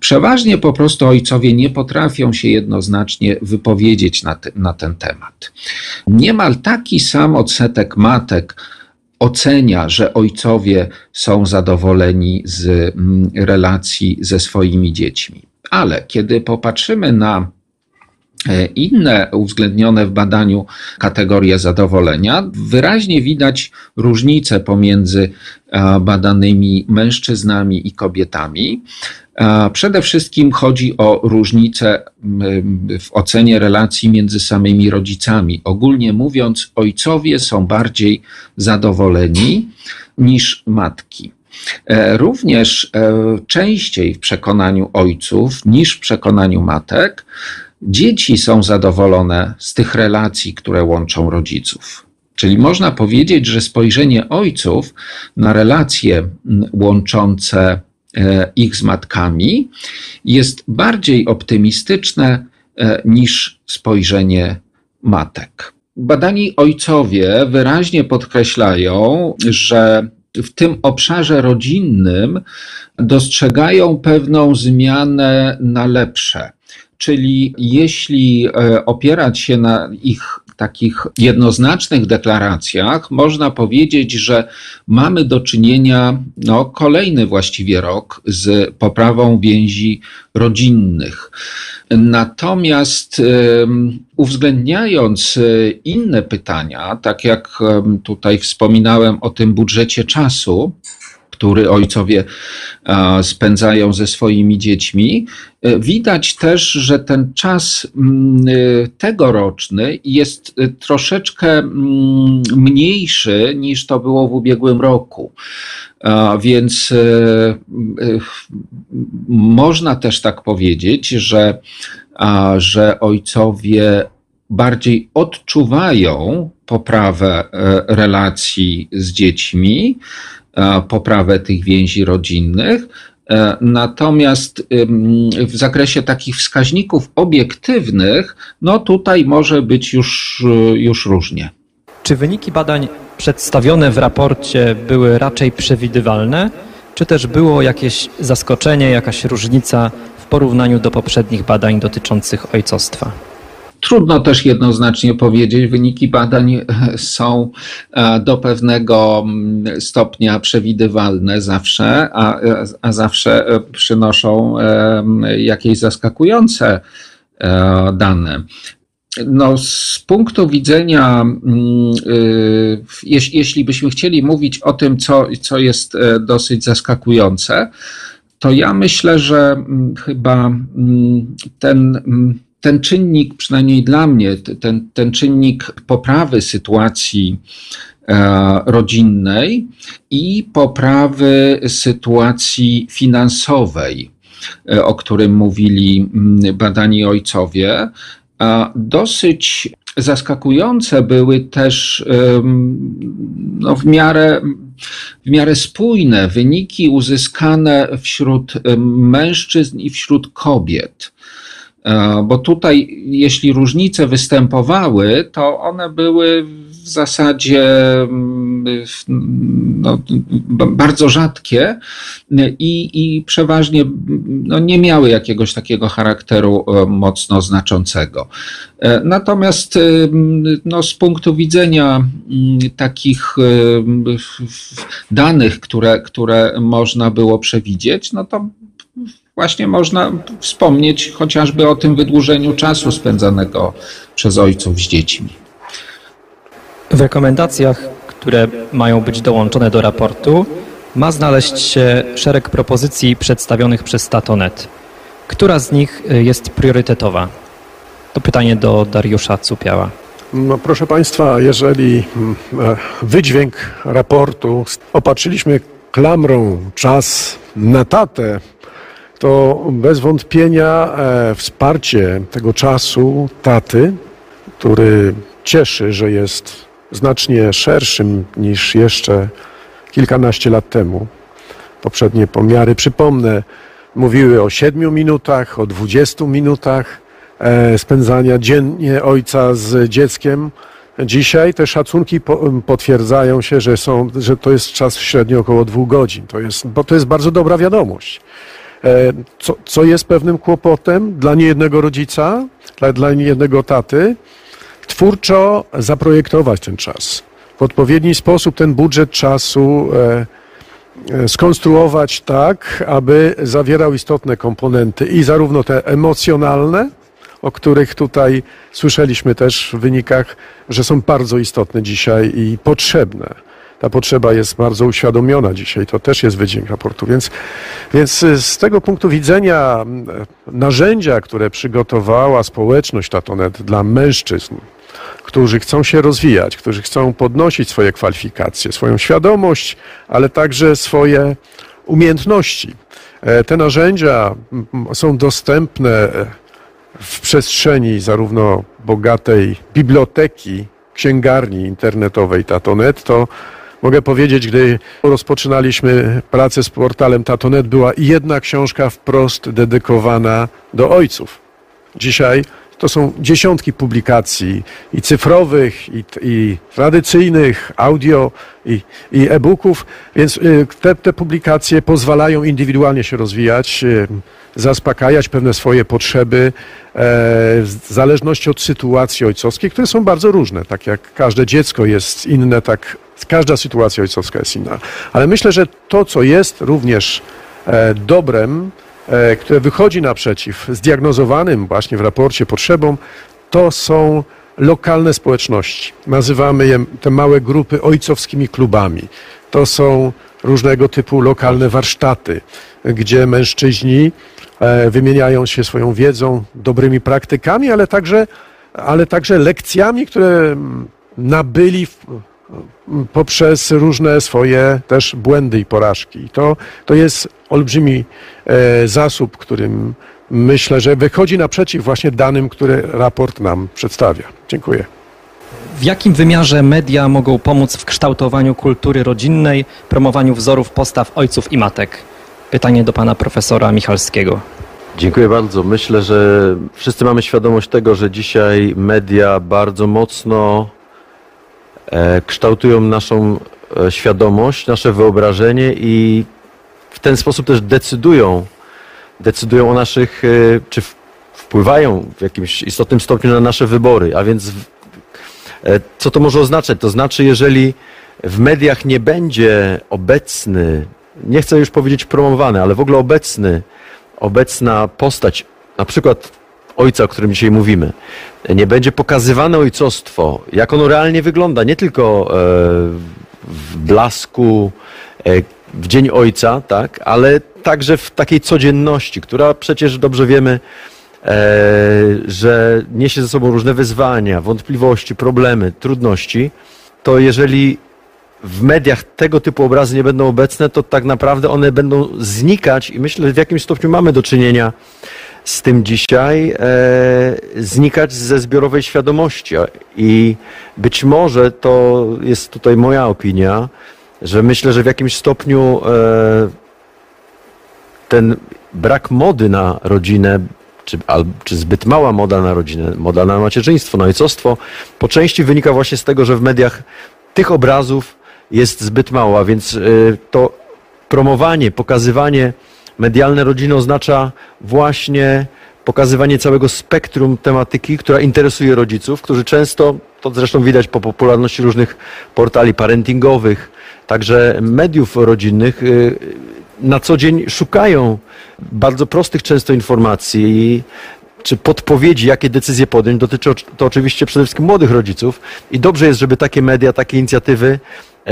Przeważnie po prostu ojcowie nie potrafią się jednoznacznie wypowiedzieć na, te, na ten temat. Niemal taki sam odsetek matek ocenia, że ojcowie są zadowoleni z mm, relacji ze swoimi dziećmi. Ale kiedy popatrzymy na inne uwzględnione w badaniu kategorie zadowolenia, wyraźnie widać różnice pomiędzy e, badanymi mężczyznami i kobietami. Przede wszystkim chodzi o różnice w ocenie relacji między samymi rodzicami. Ogólnie mówiąc, ojcowie są bardziej zadowoleni niż matki. E, również e, częściej w przekonaniu ojców niż w przekonaniu matek, dzieci są zadowolone z tych relacji, które łączą rodziców. Czyli można powiedzieć, że spojrzenie ojców na relacje łączące E, ich z matkami jest bardziej optymistyczne e, niż spojrzenie matek. Badani ojcowie wyraźnie podkreślają, że w tym obszarze rodzinnym dostrzegają pewną zmianę na lepsze. Czyli jeśli e, opierać się na ich takich jednoznacznych deklaracjach można powiedzieć, że mamy do czynienia no, kolejny właściwie rok z poprawą więzi rodzinnych. Natomiast uwzględniając e, inne pytania, tak jak tutaj wspominałem o tym budżecie czasu, który ojcowie spędzają ze swoimi dziećmi. Widać też, że ten czas mm, tegoroczny jest troszeczkę mm, mniejszy niż to było w ubiegłym roku. Więc można też tak powiedzieć, że, że ojcowie bardziej odczuwają poprawę e, relacji z dziećmi, e, poprawę tych więzi rodzinnych. E, natomiast w zakresie takich wskaźników obiektywnych, no tutaj może być już, już różnie. Czy wyniki badań przedstawione w raporcie były raczej przewidywalne, czy też było jakieś zaskoczenie, jakaś różnica w porównaniu do poprzednich badań dotyczących ojcostwa? Trudno też jednoznacznie powiedzieć. Wyniki badań są e, do pewnego mm, stopnia przewidywalne zawsze, a, a zawsze e, przynoszą e, jakieś zaskakujące dane. No, z punktu widzenia, mm, jeśli byśmy chcieli mówić o tym, co, co jest dosyć zaskakujące, to ja myślę, że mm, chyba ten ten czynnik, przynajmniej dla mnie, ten, ten czynnik poprawy sytuacji e, rodzinnej i poprawy sytuacji finansowej, e, o którym mówili badani ojcowie, dosyć zaskakujące były też no, w, miarę, w miarę spójne wyniki uzyskane wśród mężczyzn i wśród kobiet. E, bo tutaj, jeśli różnice występowały, to one były w zasadzie mm, no, bardzo rzadkie i, i przeważnie no, nie miały jakiegoś takiego charakteru e, mocno znaczącego. E, natomiast no, z punktu widzenia mm, takich danych, które, które można było przewidzieć, no to właśnie można wspomnieć chociażby o tym wydłużeniu czasu spędzanego przez ojców z dziećmi. W rekomendacjach, które mają być dołączone do raportu, ma znaleźć się szereg propozycji przedstawionych przez Tatonet. Która z nich y, jest priorytetowa? To pytanie do Dariusza Cupiała. No, proszę Państwa, jeżeli mm, e, wydźwięk raportu opatrzyliśmy klamrą czas na tatę, to bez wątpienia e, wsparcie tego czasu taty, który cieszy, że jest znacznie szerszym niż jeszcze kilkanaście lat temu. Poprzednie pomiary, przypomnę, mówiły o siedmiu minutach, o dwudziestu minutach e, spędzania dziennie ojca z dzieckiem. Dzisiaj te szacunki potwierdzają się, że, są, że to jest czas średnio około dwóch godzin. To jest, bo to jest bardzo dobra wiadomość. E, co, co jest pewnym kłopotem dla niejednego rodzica, dla, dla niejednego taty, twórczo zaprojektować ten czas. W odpowiedni sposób ten budżet czasu e, e, skonstruować tak, aby zawierał istotne komponenty i zarówno te emocjonalne, o których tutaj słyszeliśmy też w wynikach, że są bardzo istotne dzisiaj i potrzebne ta potrzeba jest bardzo uświadomiona dzisiaj. To też jest wydźwięk raportu. Więc, więc z tego punktu widzenia narzędzia, które przygotowała społeczność Tatonet dla mężczyzn, którzy chcą się rozwijać, którzy chcą podnosić swoje kwalifikacje, swoją świadomość, ale także swoje umiejętności. E, te narzędzia są dostępne w przestrzeni zarówno bogatej biblioteki, księgarni internetowej Tatonet, to Mogę powiedzieć, gdy rozpoczynaliśmy pracę z portalem Tatonet, była jedna książka wprost dedykowana do ojców. Dzisiaj to są dziesiątki publikacji i cyfrowych, i, i tradycyjnych, audio i, i e-booków, więc y, te, te publikacje pozwalają indywidualnie się rozwijać, y, zaspokajać pewne swoje potrzeby e, w zależności od sytuacji ojcowskiej, które są bardzo różne. Tak jak każde dziecko jest inne, tak każda sytuacja ojcowska jest inna. Ale myślę, że to, co jest również e, dobrem, e, które wychodzi naprzeciw zdiagnozowanym właśnie w raporcie potrzebom, to są lokalne społeczności. Nazywamy je te małe grupy ojcowskimi klubami. To są różnego typu lokalne warsztaty, gdzie mężczyźni e, wymieniają się swoją wiedzą, dobrymi praktykami, ale także, ale także lekcjami, które mm, nabyli w, poprzez różne swoje też błędy i porażki. I to, to jest olbrzymi e, zasób, którym myślę, że wychodzi naprzeciw właśnie danym, które raport nam przedstawia. Dziękuję. W jakim wymiarze media mogą pomóc w kształtowaniu kultury rodzinnej, promowaniu wzorów postaw ojców i matek? Pytanie do pana profesora Michalskiego. Dziękuję bardzo. Myślę, że wszyscy mamy świadomość tego, że dzisiaj media bardzo mocno kształtują naszą e, świadomość, nasze wyobrażenie i w ten sposób też decydują, decydują o naszych, e, czy wpływają w jakimś istotnym stopniu na nasze wybory. A więc co to może oznaczać? To znaczy, jeżeli w mediach nie będzie obecny, nie chcę już powiedzieć promowany, ale w ogóle obecny, obecna postać, na przykład ojca, o którym dzisiaj mówimy, nie będzie pokazywane ojcostwo, jak ono realnie wygląda, nie tylko e, w blasku, e, w Dzień Ojca, tak, ale także w takiej codzienności, która przecież dobrze wiemy, e, że niesie ze sobą różne wyzwania, wątpliwości, problemy, trudności, to jeżeli w mediach tego typu obrazy nie będą obecne, to tak naprawdę one będą znikać i myślę, że w jakimś stopniu mamy do czynienia z tym dzisiaj, e, znikać ze zbiorowej świadomości. I być może to jest tutaj moja opinia, że myślę, że w jakimś stopniu e, ten brak mody na rodzinę, czy, al, czy zbyt mała moda na rodzinę, moda na macierzyństwo, na ojcostwo, po części wynika właśnie z tego, że w mediach tych obrazów jest zbyt mało, a więc y, to promowanie, pokazywanie medialne rodziny oznacza właśnie pokazywanie całego spektrum tematyki, która interesuje rodziców, którzy często, to zresztą widać po popularności różnych portali parentingowych, także mediów rodzinnych, y, na co dzień szukają bardzo prostych często informacji czy podpowiedzi, jakie decyzje podjąć. Dotyczy to oczywiście przede wszystkim młodych rodziców i dobrze jest, żeby takie media, takie inicjatywy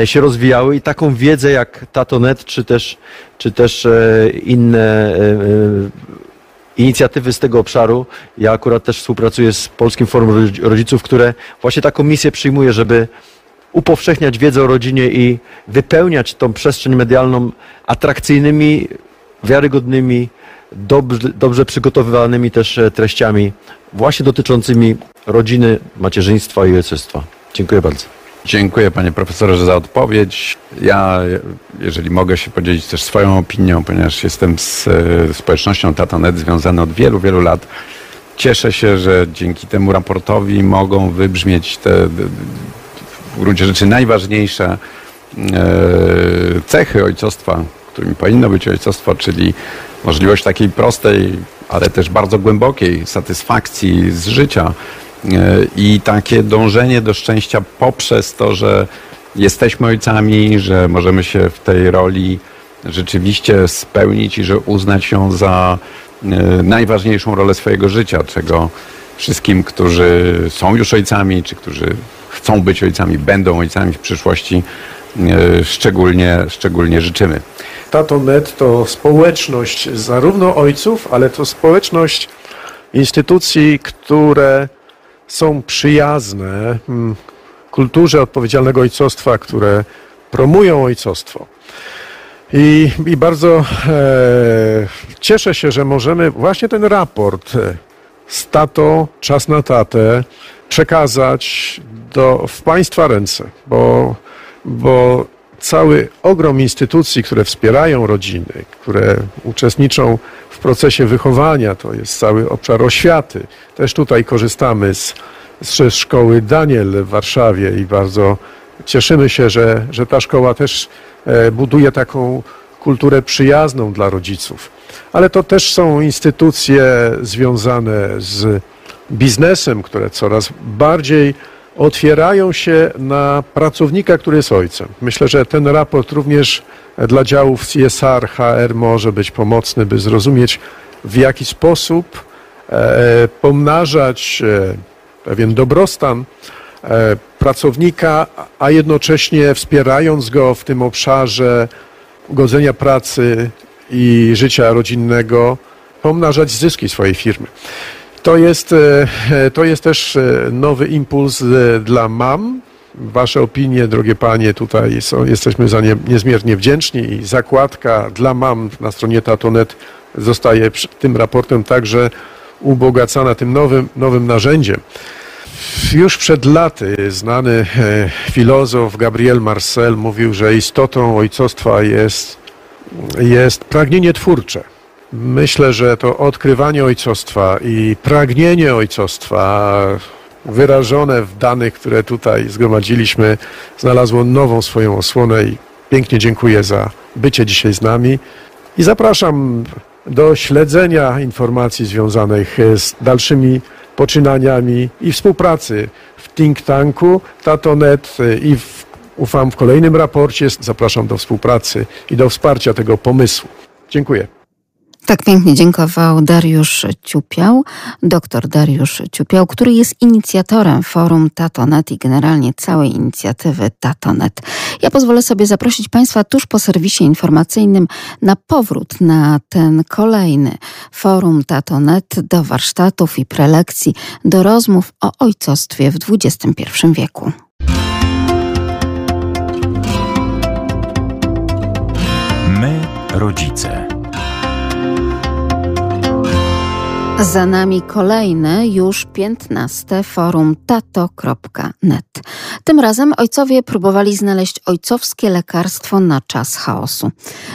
się rozwijały i taką wiedzę jak Tatonet, czy też, czy też e, inne e, inicjatywy z tego obszaru. Ja akurat też współpracuję z Polskim Forum Rodziców, które właśnie taką misję przyjmuje, żeby upowszechniać wiedzę o rodzinie i wypełniać tą przestrzeń medialną atrakcyjnymi, wiarygodnymi, dobrze, dobrze przygotowywanymi też treściami właśnie dotyczącymi rodziny, macierzyństwa i ojcostwa. Dziękuję bardzo. Dziękuję panie profesorze za odpowiedź. Ja, jeżeli mogę się podzielić też swoją opinią, ponieważ jestem z społecznością Tatanet związany od wielu, wielu lat. Cieszę się, że dzięki temu raportowi mogą wybrzmieć te w gruncie rzeczy najważniejsze e, cechy ojcostwa, którymi powinno być ojcostwo, czyli możliwość takiej prostej, ale też bardzo głębokiej satysfakcji z życia, i takie dążenie do szczęścia poprzez to, że jesteśmy ojcami, że możemy się w tej roli rzeczywiście spełnić i że uznać ją za e, najważniejszą rolę swojego życia, czego wszystkim, którzy są już ojcami, czy którzy chcą być ojcami, będą ojcami w przyszłości, e, szczególnie, szczególnie życzymy. Tato.net to społeczność zarówno ojców, ale to społeczność instytucji, które są przyjazne hmm, kulturze odpowiedzialnego ojcostwa, które promują ojcostwo. I, i bardzo e, cieszę się, że możemy właśnie ten raport e, z tato, czas na tatę przekazać do, w Państwa ręce, bo, bo cały ogrom instytucji, które wspierają rodziny, które uczestniczą w procesie wychowania, to jest cały obszar oświaty. Też tutaj korzystamy z, z szkoły Daniel w Warszawie i bardzo cieszymy się, że, że ta szkoła też e, buduje taką kulturę przyjazną dla rodziców. Ale to też są instytucje związane z biznesem, które coraz bardziej otwierają się na pracownika, który jest ojcem. Myślę, że ten raport również dla działów CSR, HR może być pomocny, by zrozumieć w jaki sposób e, pomnażać e, pewien dobrostan e, pracownika, a jednocześnie wspierając go w tym obszarze godzenia pracy i życia rodzinnego, pomnażać zyski swojej firmy. To jest, e, to jest też e, nowy impuls e, dla mam. Wasze opinie, drogie panie, tutaj są, jesteśmy za nie niezmiernie wdzięczni i zakładka dla mam na stronie Tatonet zostaje tym raportem także ubogacana tym nowym, nowym narzędziem. Już przed laty znany filozof Gabriel Marcel mówił, że istotą ojcostwa jest, jest pragnienie twórcze. Myślę, że to odkrywanie ojcostwa i pragnienie ojcostwa wyrażone w danych, które tutaj zgromadziliśmy, znalazło nową swoją osłonę i pięknie dziękuję za bycie dzisiaj z nami i zapraszam do śledzenia informacji związanych z dalszymi poczynaniami i współpracy w think tanku Tatonet i w, ufam w kolejnym raporcie. Zapraszam do współpracy i do wsparcia tego pomysłu. Dziękuję. Tak pięknie dziękował Dariusz Ciupiał, doktor Dariusz Ciupiał, który jest inicjatorem forum Tatonet i generalnie całej inicjatywy Tatonet. Ja pozwolę sobie zaprosić Państwa tuż po serwisie informacyjnym na powrót na ten kolejny forum Tatonet do warsztatów i prelekcji, do rozmów o ojcostwie w XXI wieku. My, rodzice. Za nami kolejne, już piętnaste forum tato.net. Tym razem ojcowie próbowali znaleźć ojcowskie lekarstwo na czas chaosu.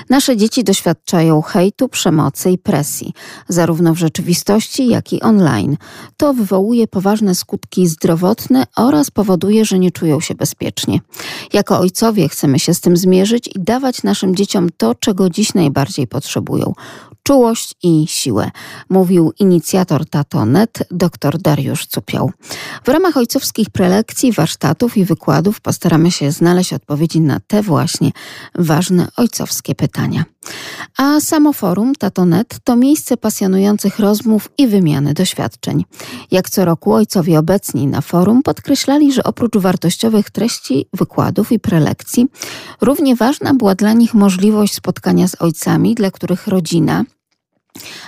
Nasze dzieci doświadczają hejtu, przemocy i presji, zarówno w rzeczywistości, jak i online. To wywołuje poważne skutki zdrowotne oraz powoduje, że nie czują się bezpiecznie. Jako ojcowie chcemy się z tym zmierzyć i dawać naszym dzieciom to, czego dziś najbardziej potrzebują czułość i siłę, mówił inicjator Tatonet dr Dariusz Cupiał. W ramach ojcowskich prelekcji, warsztatów i wykładów postaramy się znaleźć odpowiedzi na te właśnie ważne ojcowskie pytania. A samo forum Tatonet to miejsce pasjonujących rozmów i wymiany doświadczeń. Jak co roku ojcowie obecni na forum podkreślali, że oprócz wartościowych treści, wykładów i prelekcji, równie ważna była dla nich możliwość spotkania z ojcami, dla których rodzina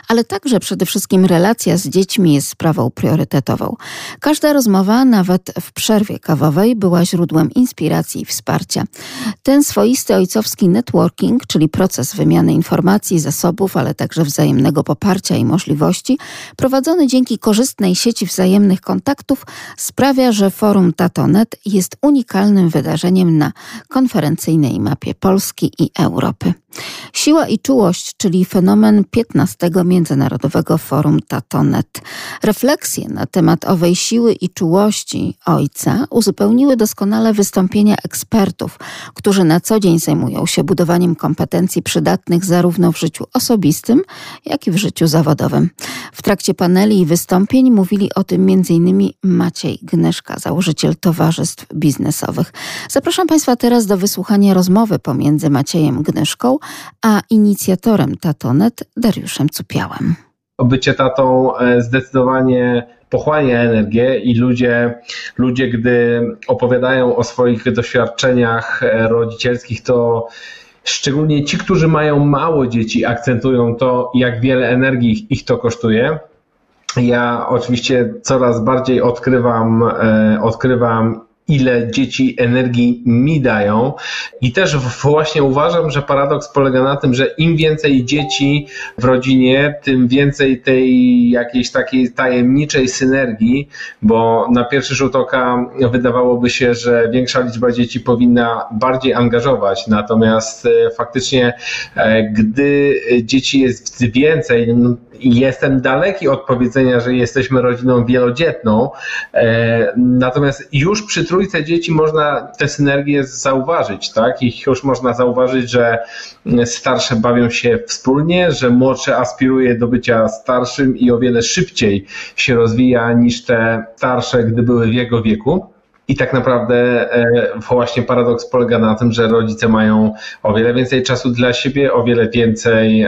ale także przede wszystkim relacja z dziećmi jest sprawą priorytetową. Każda rozmowa, nawet w przerwie kawowej, była źródłem inspiracji i wsparcia. Ten swoisty ojcowski networking, czyli proces wymiany informacji, zasobów, ale także wzajemnego poparcia i możliwości, prowadzony dzięki korzystnej sieci wzajemnych kontaktów, sprawia, że forum Tatonet jest unikalnym wydarzeniem na konferencyjnej mapie Polski i Europy. Siła i czułość, czyli fenomen 15 Międzynarodowego Forum Tatonet. Refleksje na temat owej siły i czułości ojca uzupełniły doskonale wystąpienia ekspertów, którzy na co dzień zajmują się budowaniem kompetencji przydatnych zarówno w życiu osobistym, jak i w życiu zawodowym. W trakcie paneli i wystąpień mówili o tym m.in. Maciej Gnyszka, założyciel towarzystw biznesowych. Zapraszam Państwa teraz do wysłuchania rozmowy pomiędzy Maciejem Gnyszką a inicjatorem Tatonet Dariuszem Cupiałem. Bycie tatą e, zdecydowanie pochłania energię i ludzie, ludzie, gdy opowiadają o swoich doświadczeniach e, rodzicielskich, to szczególnie ci, którzy mają mało dzieci, akcentują to, jak wiele energii ich to kosztuje. Ja oczywiście coraz bardziej odkrywam, e, odkrywam ile dzieci energii mi dają. I też właśnie uważam, że paradoks polega na tym, że im więcej dzieci w rodzinie, tym więcej tej jakiejś takiej tajemniczej synergii, bo na pierwszy rzut oka wydawałoby się, że większa liczba dzieci powinna bardziej angażować, natomiast e, faktycznie, e, gdy dzieci jest więcej, no, jestem daleki od powiedzenia, że jesteśmy rodziną wielodzietną, e, natomiast już przy trójce dzieci można tę synergię zauważyć, tak? I już można zauważyć, że starsze bawią się wspólnie, że młodsze aspiruje do bycia starszym i o wiele szybciej się rozwija niż te starsze, gdy były w jego wieku. I tak naprawdę właśnie paradoks polega na tym, że rodzice mają o wiele więcej czasu dla siebie, o wiele więcej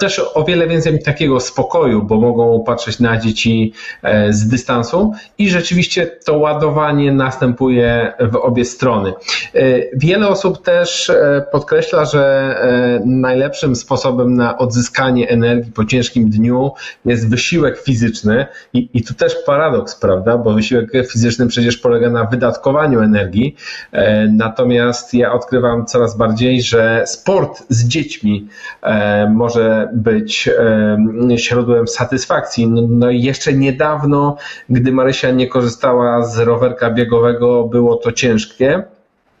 też o wiele więcej takiego spokoju, bo mogą patrzeć na dzieci e, z dystansu. I rzeczywiście to ładowanie następuje w obie strony. E, wiele osób też e, podkreśla, że najlepszym sposobem na odzyskanie energii po ciężkim dniu jest wysiłek fizyczny. I, i tu też paradoks, prawda, bo wysiłek fizyczny przecież polega na wydatkowaniu energii, natomiast ja odkrywam coraz bardziej, że sport z dziećmi może być źródłem satysfakcji. No, no i jeszcze niedawno, gdy Marysia nie korzystała z rowerka biegowego, było to ciężkie.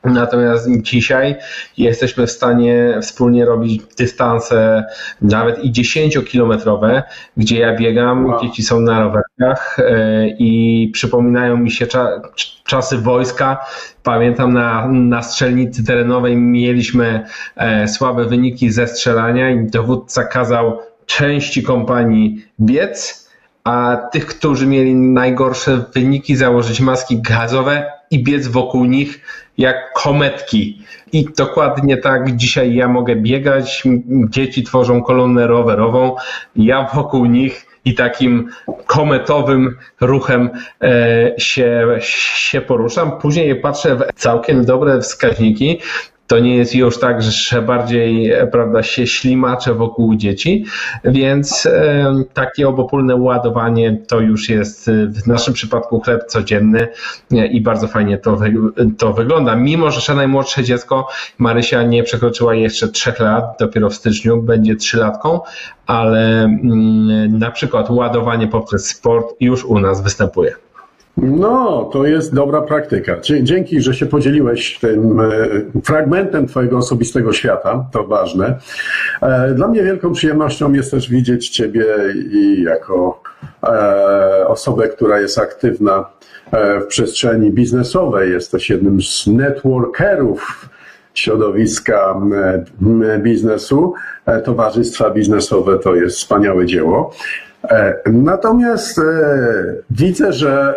Natomiast dzisiaj jesteśmy w stanie wspólnie robić dystanse nawet i 10-kilometrowe, gdzie ja biegam, wow. dzieci są na rowerkach e, i przypominają mi się cza czasy wojska. Pamiętam na, na strzelnicy terenowej mieliśmy e, słabe wyniki ze strzelania i dowódca kazał części kompanii biec, a tych, którzy mieli najgorsze wyniki, założyć maski gazowe i biec wokół nich jak kometki. I dokładnie tak dzisiaj ja mogę biegać, dzieci tworzą kolumnę rowerową, ja wokół nich i takim kometowym ruchem e, się, się poruszam. Później patrzę w całkiem dobre wskaźniki, to nie jest już tak, że bardziej prawda, się ślimacze wokół dzieci, więc e, takie obopólne ładowanie to już jest w naszym przypadku chleb codzienny e, i bardzo fajnie to, to wygląda. Mimo, że najmłodsze dziecko, Marysia nie przekroczyła jeszcze trzech lat, dopiero w styczniu będzie trzylatką, ale mm, na przykład ładowanie poprzez sport już u nas występuje. No, to jest dobra praktyka. Dzięki, że się podzieliłeś tym e, fragmentem Twojego osobistego świata, to ważne. E, dla mnie wielką przyjemnością jest też widzieć Ciebie i jako e, osobę, która jest aktywna w przestrzeni biznesowej. Jesteś jednym z networkerów środowiska biznesu. Towarzystwa biznesowe to jest wspaniałe dzieło. E, natomiast e, widzę, że,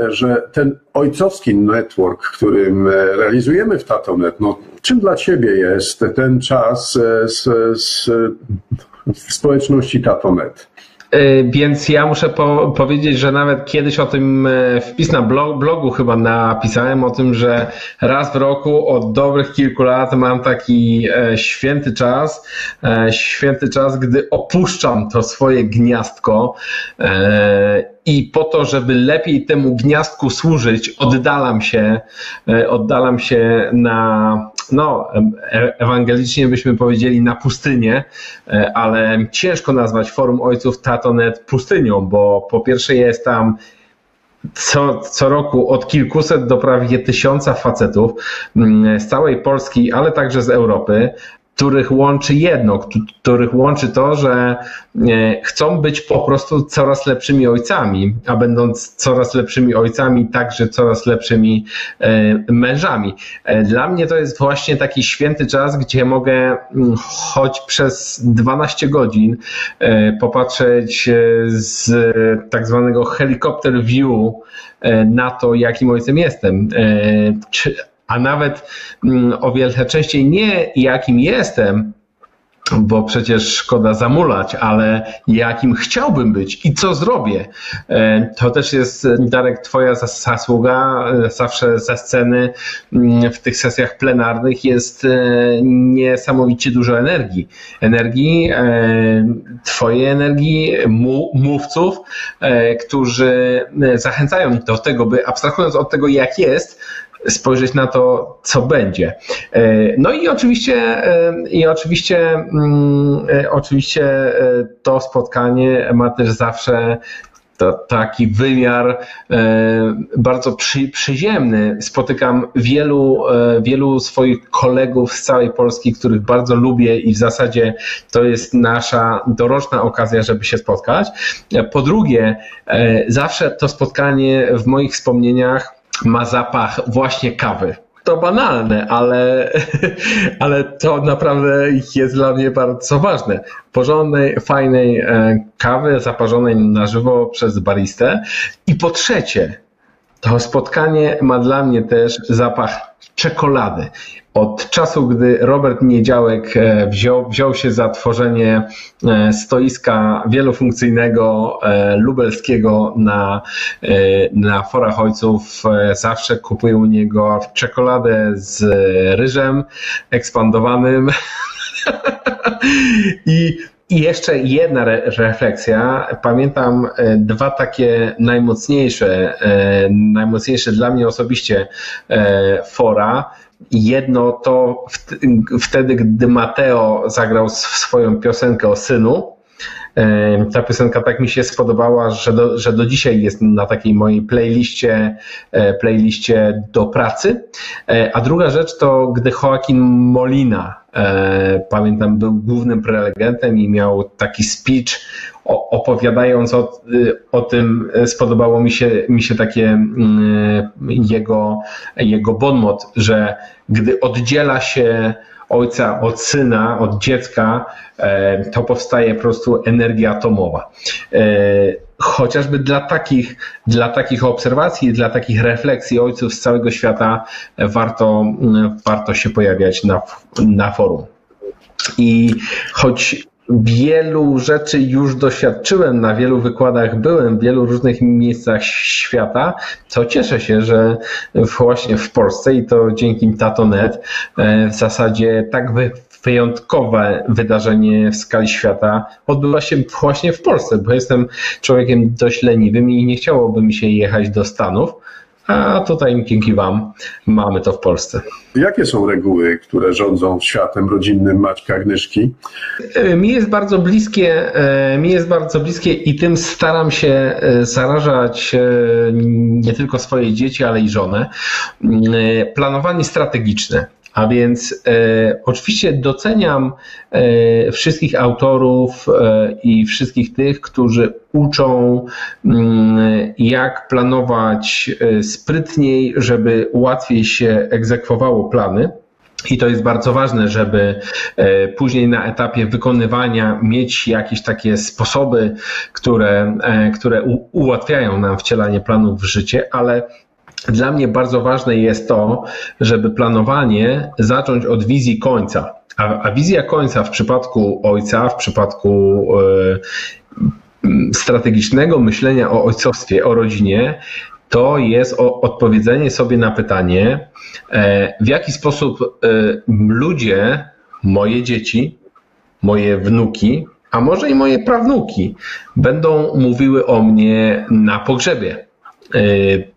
e, że ten ojcowski network, którym realizujemy w Tatonet, no, czym dla Ciebie jest ten czas z, z, społeczności Tatonet? E, więc ja muszę po, powiedzieć, że nawet kiedyś o tym e, wpis na blog, blogu chyba napisałem o tym, że raz w roku od dobrych kilku lat mam taki e, święty czas, święty czas, gdy opuszczam to swoje gniazdko i po to, żeby lepiej temu gniazdku służyć, oddalam się, oddalam się na no, e, ewangelicznie byśmy powiedzieli na pustynię, e, ale ciężko nazwać Forum Ojców Tatonet pustynią, bo po pierwsze jest tam co, co roku od kilkuset do prawie tysiąca facetów mm, z całej Polski, ale także z Europy których łączy jedno, których łączy to, że e, chcą być po prostu coraz lepszymi ojcami, a będąc coraz lepszymi ojcami, także coraz lepszymi e, mężami. E, dla mnie to jest właśnie taki święty czas, gdzie mogę mm, choć przez 12 godzin popatrzeć z tak zwanego helikopter view na to, jakim ojcem jestem a nawet mm, o wiele częściej nie jakim jestem, bo przecież szkoda zamulać, ale jakim chciałbym być i co zrobię. E, to też jest, Darek, Twoja zasługa. E, zawsze ze sceny mm, w tych sesjach plenarnych jest e, niesamowicie dużo energii. Energii, Twojej energii, mówców, którzy zachęcają do tego, by abstrahując od tego, jak jest, spojrzeć na to, co będzie. E, no i oczywiście, e, i oczywiście, mm, e, oczywiście to spotkanie ma też zawsze to, taki wymiar bardzo przy, przyziemny. Spotykam wielu, wielu swoich kolegów z całej Polski, których bardzo lubię i w zasadzie to jest nasza doroczna okazja, żeby się spotkać. Po drugie, zawsze to spotkanie w moich wspomnieniach ma zapach właśnie kawy. To banalne, ale, [LAUGHS] ale to naprawdę jest dla mnie bardzo ważne. Porządnej, fajnej e, kawy zaparzonej na żywo przez baristę. I po trzecie, to spotkanie ma dla mnie też zapach czekolady. Od czasu, gdy Robert Niedziałek e, wziął, wziął się za tworzenie e, stoiska wielofunkcyjnego e, lubelskiego na, na forach ojców, zawsze kupuję u niego czekoladę z ryżem ekspandowanym. [LAUGHS] I jeszcze jedna re refleksja. Pamiętam dwa takie najmocniejsze, najmocniejsze dla mnie osobiście fora. Jedno to wtedy, gdy Mateo zagrał swoją piosenkę o synu. Ta piosenka tak mi się spodobała, że do, że do dzisiaj jest na takiej mojej playliście, e, playliście do pracy. E, a druga rzecz to, gdy Joaquin Molina, e, pamiętam, był głównym prelegentem i miał taki speech opowiadając o, o tym, spodobało mi się, mi się takie mm, jego, jego bonmot, że gdy oddziela się ojca od syna, od dziecka, e, to powstaje po prostu energia atomowa. E, chociażby dla takich, dla takich obserwacji, dla takich refleksji ojców z całego świata warto, warto się pojawiać na, na forum. I choć wielu rzeczy już doświadczyłem, na wielu wykładach byłem, w wielu różnych miejscach świata, to cieszę się, że właśnie w Polsce i to dzięki Tatonet e, w zasadzie tak wyjątkowe wydarzenie w skali świata odbywa się właśnie w Polsce, bo jestem człowiekiem dość leniwym i nie chciałoby mi się jechać do Stanów, a tutaj dzięki Wam mamy to w Polsce. Jakie są reguły, które rządzą światem rodzinnym Maćka Agnieszki? E, mi jest bardzo bliskie, e, mi jest bardzo bliskie i tym staram się e, zarażać nie tylko swoje dzieci, ale i żonę. Planowanie strategiczne. A więc e, oczywiście doceniam e, wszystkich autorów e, i wszystkich tych, którzy uczą, mm, jak planować e, sprytniej, żeby łatwiej się egzekwowało plany. I to jest bardzo ważne, żeby e, później na etapie wykonywania mieć jakieś takie sposoby, które, e, które ułatwiają nam wcielanie planów w życie, ale dla mnie bardzo ważne jest to, żeby planowanie zacząć od wizji końca. A, a wizja końca w przypadku ojca, w przypadku y, strategicznego myślenia o ojcostwie, o rodzinie, to jest odpowiedzenie sobie na pytanie, e, w jaki sposób e, ludzie, moje dzieci, moje wnuki, a może i moje prawnuki będą mówiły o mnie na pogrzebie E,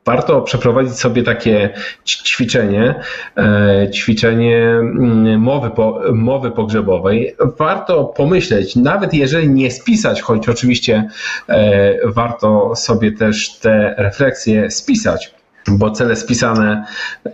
warto przeprowadzić sobie takie ćwiczenie, e, ćwiczenie mm, mowy, mowy pogrzebowej. Warto pomyśleć, nawet jeżeli nie spisać, choć oczywiście e, warto sobie też te refleksje spisać bo cele spisane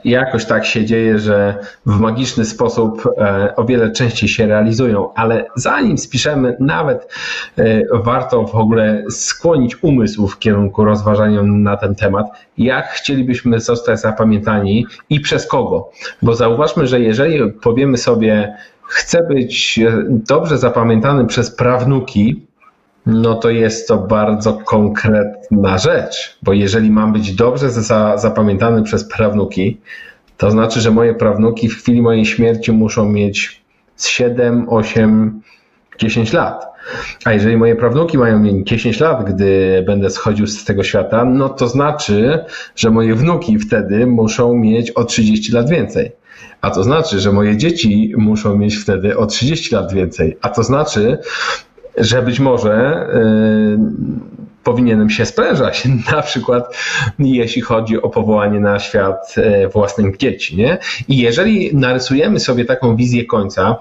jakoś tak się dzieje, że w magiczny sposób e, o wiele częściej się realizują, ale zanim spiszemy, nawet e, warto w ogóle skłonić umysł w kierunku rozważania na ten temat, jak chcielibyśmy zostać zapamiętani i przez kogo. Bo zauważmy, że jeżeli powiemy sobie, chcę być e, dobrze zapamiętany przez prawnuki, no to jest to bardzo konkretna rzecz, bo jeżeli mam być dobrze za, zapamiętany przez prawnuki, to znaczy, że moje prawnuki w chwili mojej śmierci muszą mieć 7, 8, 10 lat. A jeżeli moje prawnuki mają mieć 10 lat, gdy będę schodził z tego świata, no to znaczy, że moje wnuki wtedy muszą mieć o 30 lat więcej. A to znaczy, że moje dzieci muszą mieć wtedy o 30 lat więcej. A to znaczy, że być może y, powinienem się sprężać, [LAUGHS] na przykład jeśli chodzi o powołanie na świat y, własnych dzieci. Nie? I jeżeli narysujemy sobie taką wizję końca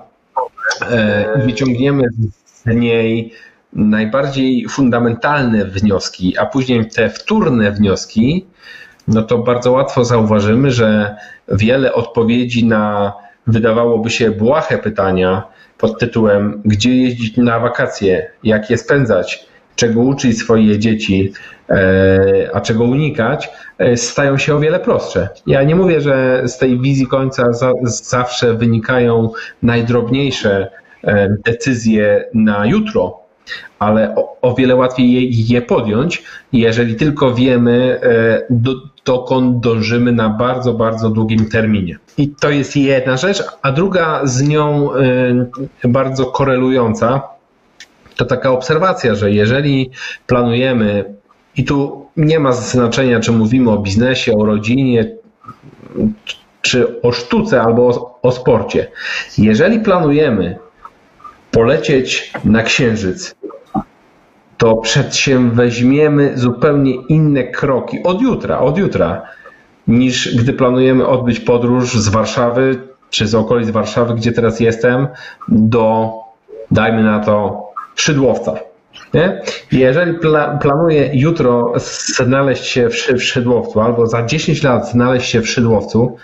y, i wyciągniemy z niej najbardziej fundamentalne wnioski, a później te wtórne wnioski, no to bardzo łatwo zauważymy, że wiele odpowiedzi na wydawałoby się błahe pytania, pod tytułem Gdzie jeździć na wakacje, jak je spędzać, czego uczyć swoje dzieci, e, a czego unikać, e, stają się o wiele prostsze. Ja nie mówię, że z tej wizji końca zawsze wynikają najdrobniejsze e, decyzje na jutro, ale o, wiele łatwiej je, je, podjąć, jeżeli tylko wiemy, dokąd dążymy na bardzo, bardzo długim terminie. I to jest jedna rzecz, a druga z nią y, bardzo korelująca, to taka obserwacja, że jeżeli planujemy, i tu nie ma znaczenia, czy mówimy o biznesie, o rodzinie, czy o sztuce albo o, o sporcie, jeżeli planujemy polecieć na księżyc, to przedsięweźmiemy zupełnie inne kroki od jutra, od jutra, niż gdy planujemy odbyć podróż z Warszawy czy z okolic Warszawy, gdzie teraz jestem, do, dajmy na to, Szydłowca. Nie? Jeżeli pla, planuję jutro znaleźć się w, w Szydłowcu albo za 10 lat znaleźć się w Szydłowcu,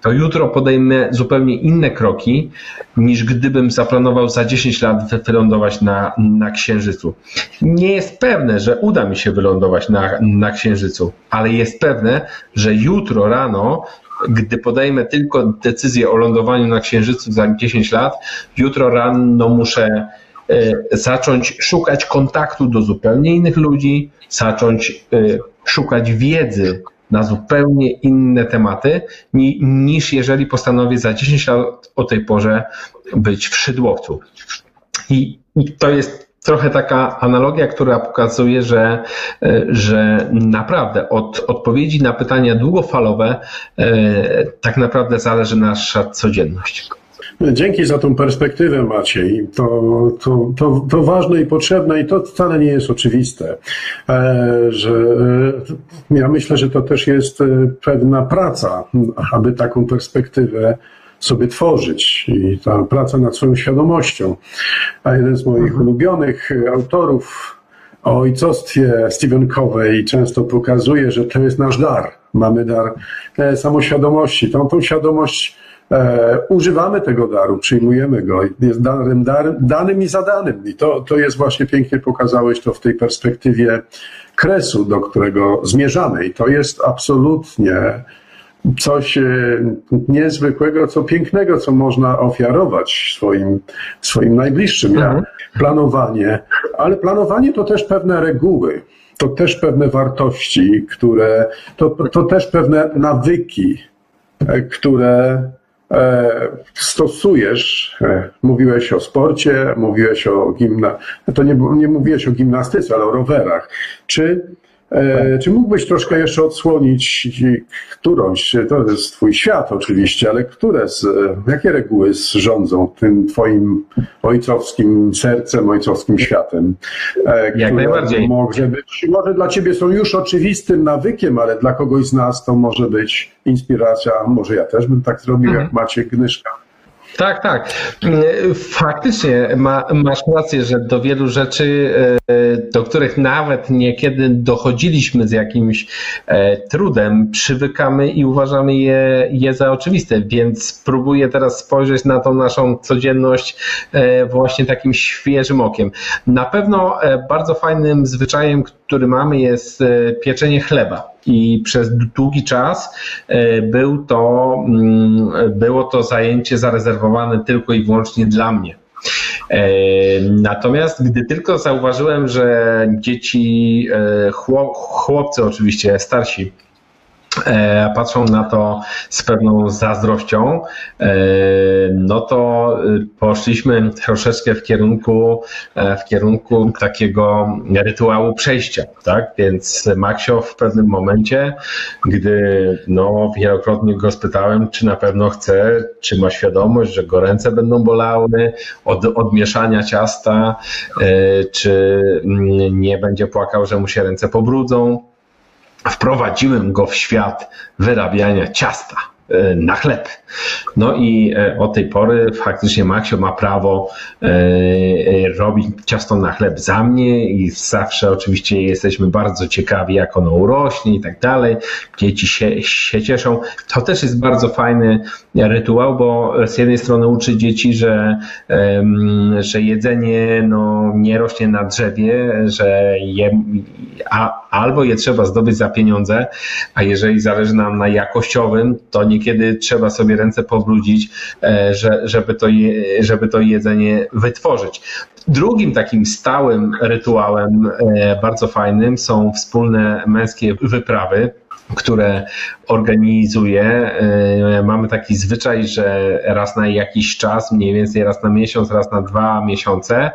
to jutro podejmę zupełnie inne kroki, niż gdybym zaplanował za 10 lat wylądować na, na Księżycu. Nie jest pewne, że uda mi się wylądować na, na Księżycu, ale jest pewne, że jutro rano gdy podejmę tylko decyzję o lądowaniu na Księżycu za 10 lat, jutro rano muszę e, zacząć szukać kontaktu do zupełnie innych ludzi, zacząć e, szukać wiedzy na zupełnie inne tematy, niż jeżeli postanowię za 10 lat o tej porze być w szydłowcu. I, i to jest trochę taka analogia, która pokazuje, że, że naprawdę od odpowiedzi na pytania długofalowe e, tak naprawdę zależy nasza codzienność. Dzięki za tą perspektywę, Maciej. To, to, to, to ważne i potrzebne i to wcale nie jest oczywiste, e, że e, ja myślę, że to też jest e, pewna praca, aby taką perspektywę sobie tworzyć i ta praca nad swoją świadomością. A jeden z moich mhm. ulubionych autorów o ojcostwie Stephen Covey często pokazuje, że to jest nasz dar. Mamy dar samoświadomości. Tą, tą świadomość e, używamy tego daru, przyjmujemy go, jest darem, dar, danym i zadanym. I to, to jest właśnie pięknie pokazałeś to w tej perspektywie kresu, do którego zmierzamy. I to jest absolutnie coś e, niezwykłego, co pięknego, co można ofiarować swoim, swoim najbliższym. Ja, mhm. planowanie, ale planowanie to też pewne reguły, to też pewne wartości, które, to, to też pewne nawyki, e, które stosujesz, e, mówiłeś o sporcie, mówiłeś o gimna, to nie, nie mówiłeś o gimnastyce, ale o rowerach. Czy E, czy mógłbyś troszkę jeszcze odsłonić którąś, to jest twój świat oczywiście, ale które z, jakie reguły rządzą tym twoim ojcowskim sercem, ojcowskim światem? E, Jak najbardziej. Może być, może dla ciebie są już oczywistym nawykiem, ale dla kogoś z nas to może być inspiracja, może ja też bym tak zrobił, mhm. jak Maciek Gnyszka. Tak, tak. Faktycznie ma, masz rację, że do wielu rzeczy, e, do których nawet niekiedy dochodziliśmy z jakimś e, trudem, przywykamy i uważamy je, je za oczywiste, więc próbuję teraz spojrzeć na tą naszą codzienność e, właśnie takim świeżym okiem. Na pewno bardzo fajnym zwyczajem, który mamy jest pieczenie chleba i przez długi czas e, był to, mm, było to zajęcie zarezerwowane tylko i wyłącznie dla mnie. E, natomiast gdy tylko zauważyłem, że dzieci, e, chłopcy oczywiście starsi, patrzą na to z pewną zazdrością, e, no to y, poszliśmy troszeczkę w kierunku, e, w kierunku takiego rytuału przejścia, tak? Więc Maksio w pewnym momencie, gdy no, wielokrotnie go spytałem, czy na pewno chce, czy ma świadomość, że go ręce będą bolały od, od mieszania ciasta, czy mm, nie będzie płakał, że mu się ręce pobrudzą, wprowadziłem go w świat wyrabiania ciasta. E, na chleb. No i e, od tej pory faktycznie Maksio ma prawo e, robić ciasto na chleb za mnie i zawsze oczywiście jesteśmy bardzo ciekawi, jak ono urośnie i tak dalej. Dzieci się, się cieszą. To też jest bardzo fajny rytuał, bo z jednej strony uczy dzieci, że, że jedzenie no, nie rośnie na drzewie, że je, a, albo je trzeba zdobyć za pieniądze, a jeżeli zależy nam na jakościowym, to nie niekiedy trzeba sobie ręce powrócić, e, żeby to, żeby to jedzenie wytworzyć. Drugim takim stałym rytuałem, e, bardzo fajnym, są wspólne męskie wyprawy które organizuje. Mamy taki zwyczaj, że raz na jakiś czas, mniej więcej raz na miesiąc, raz na dwa miesiące,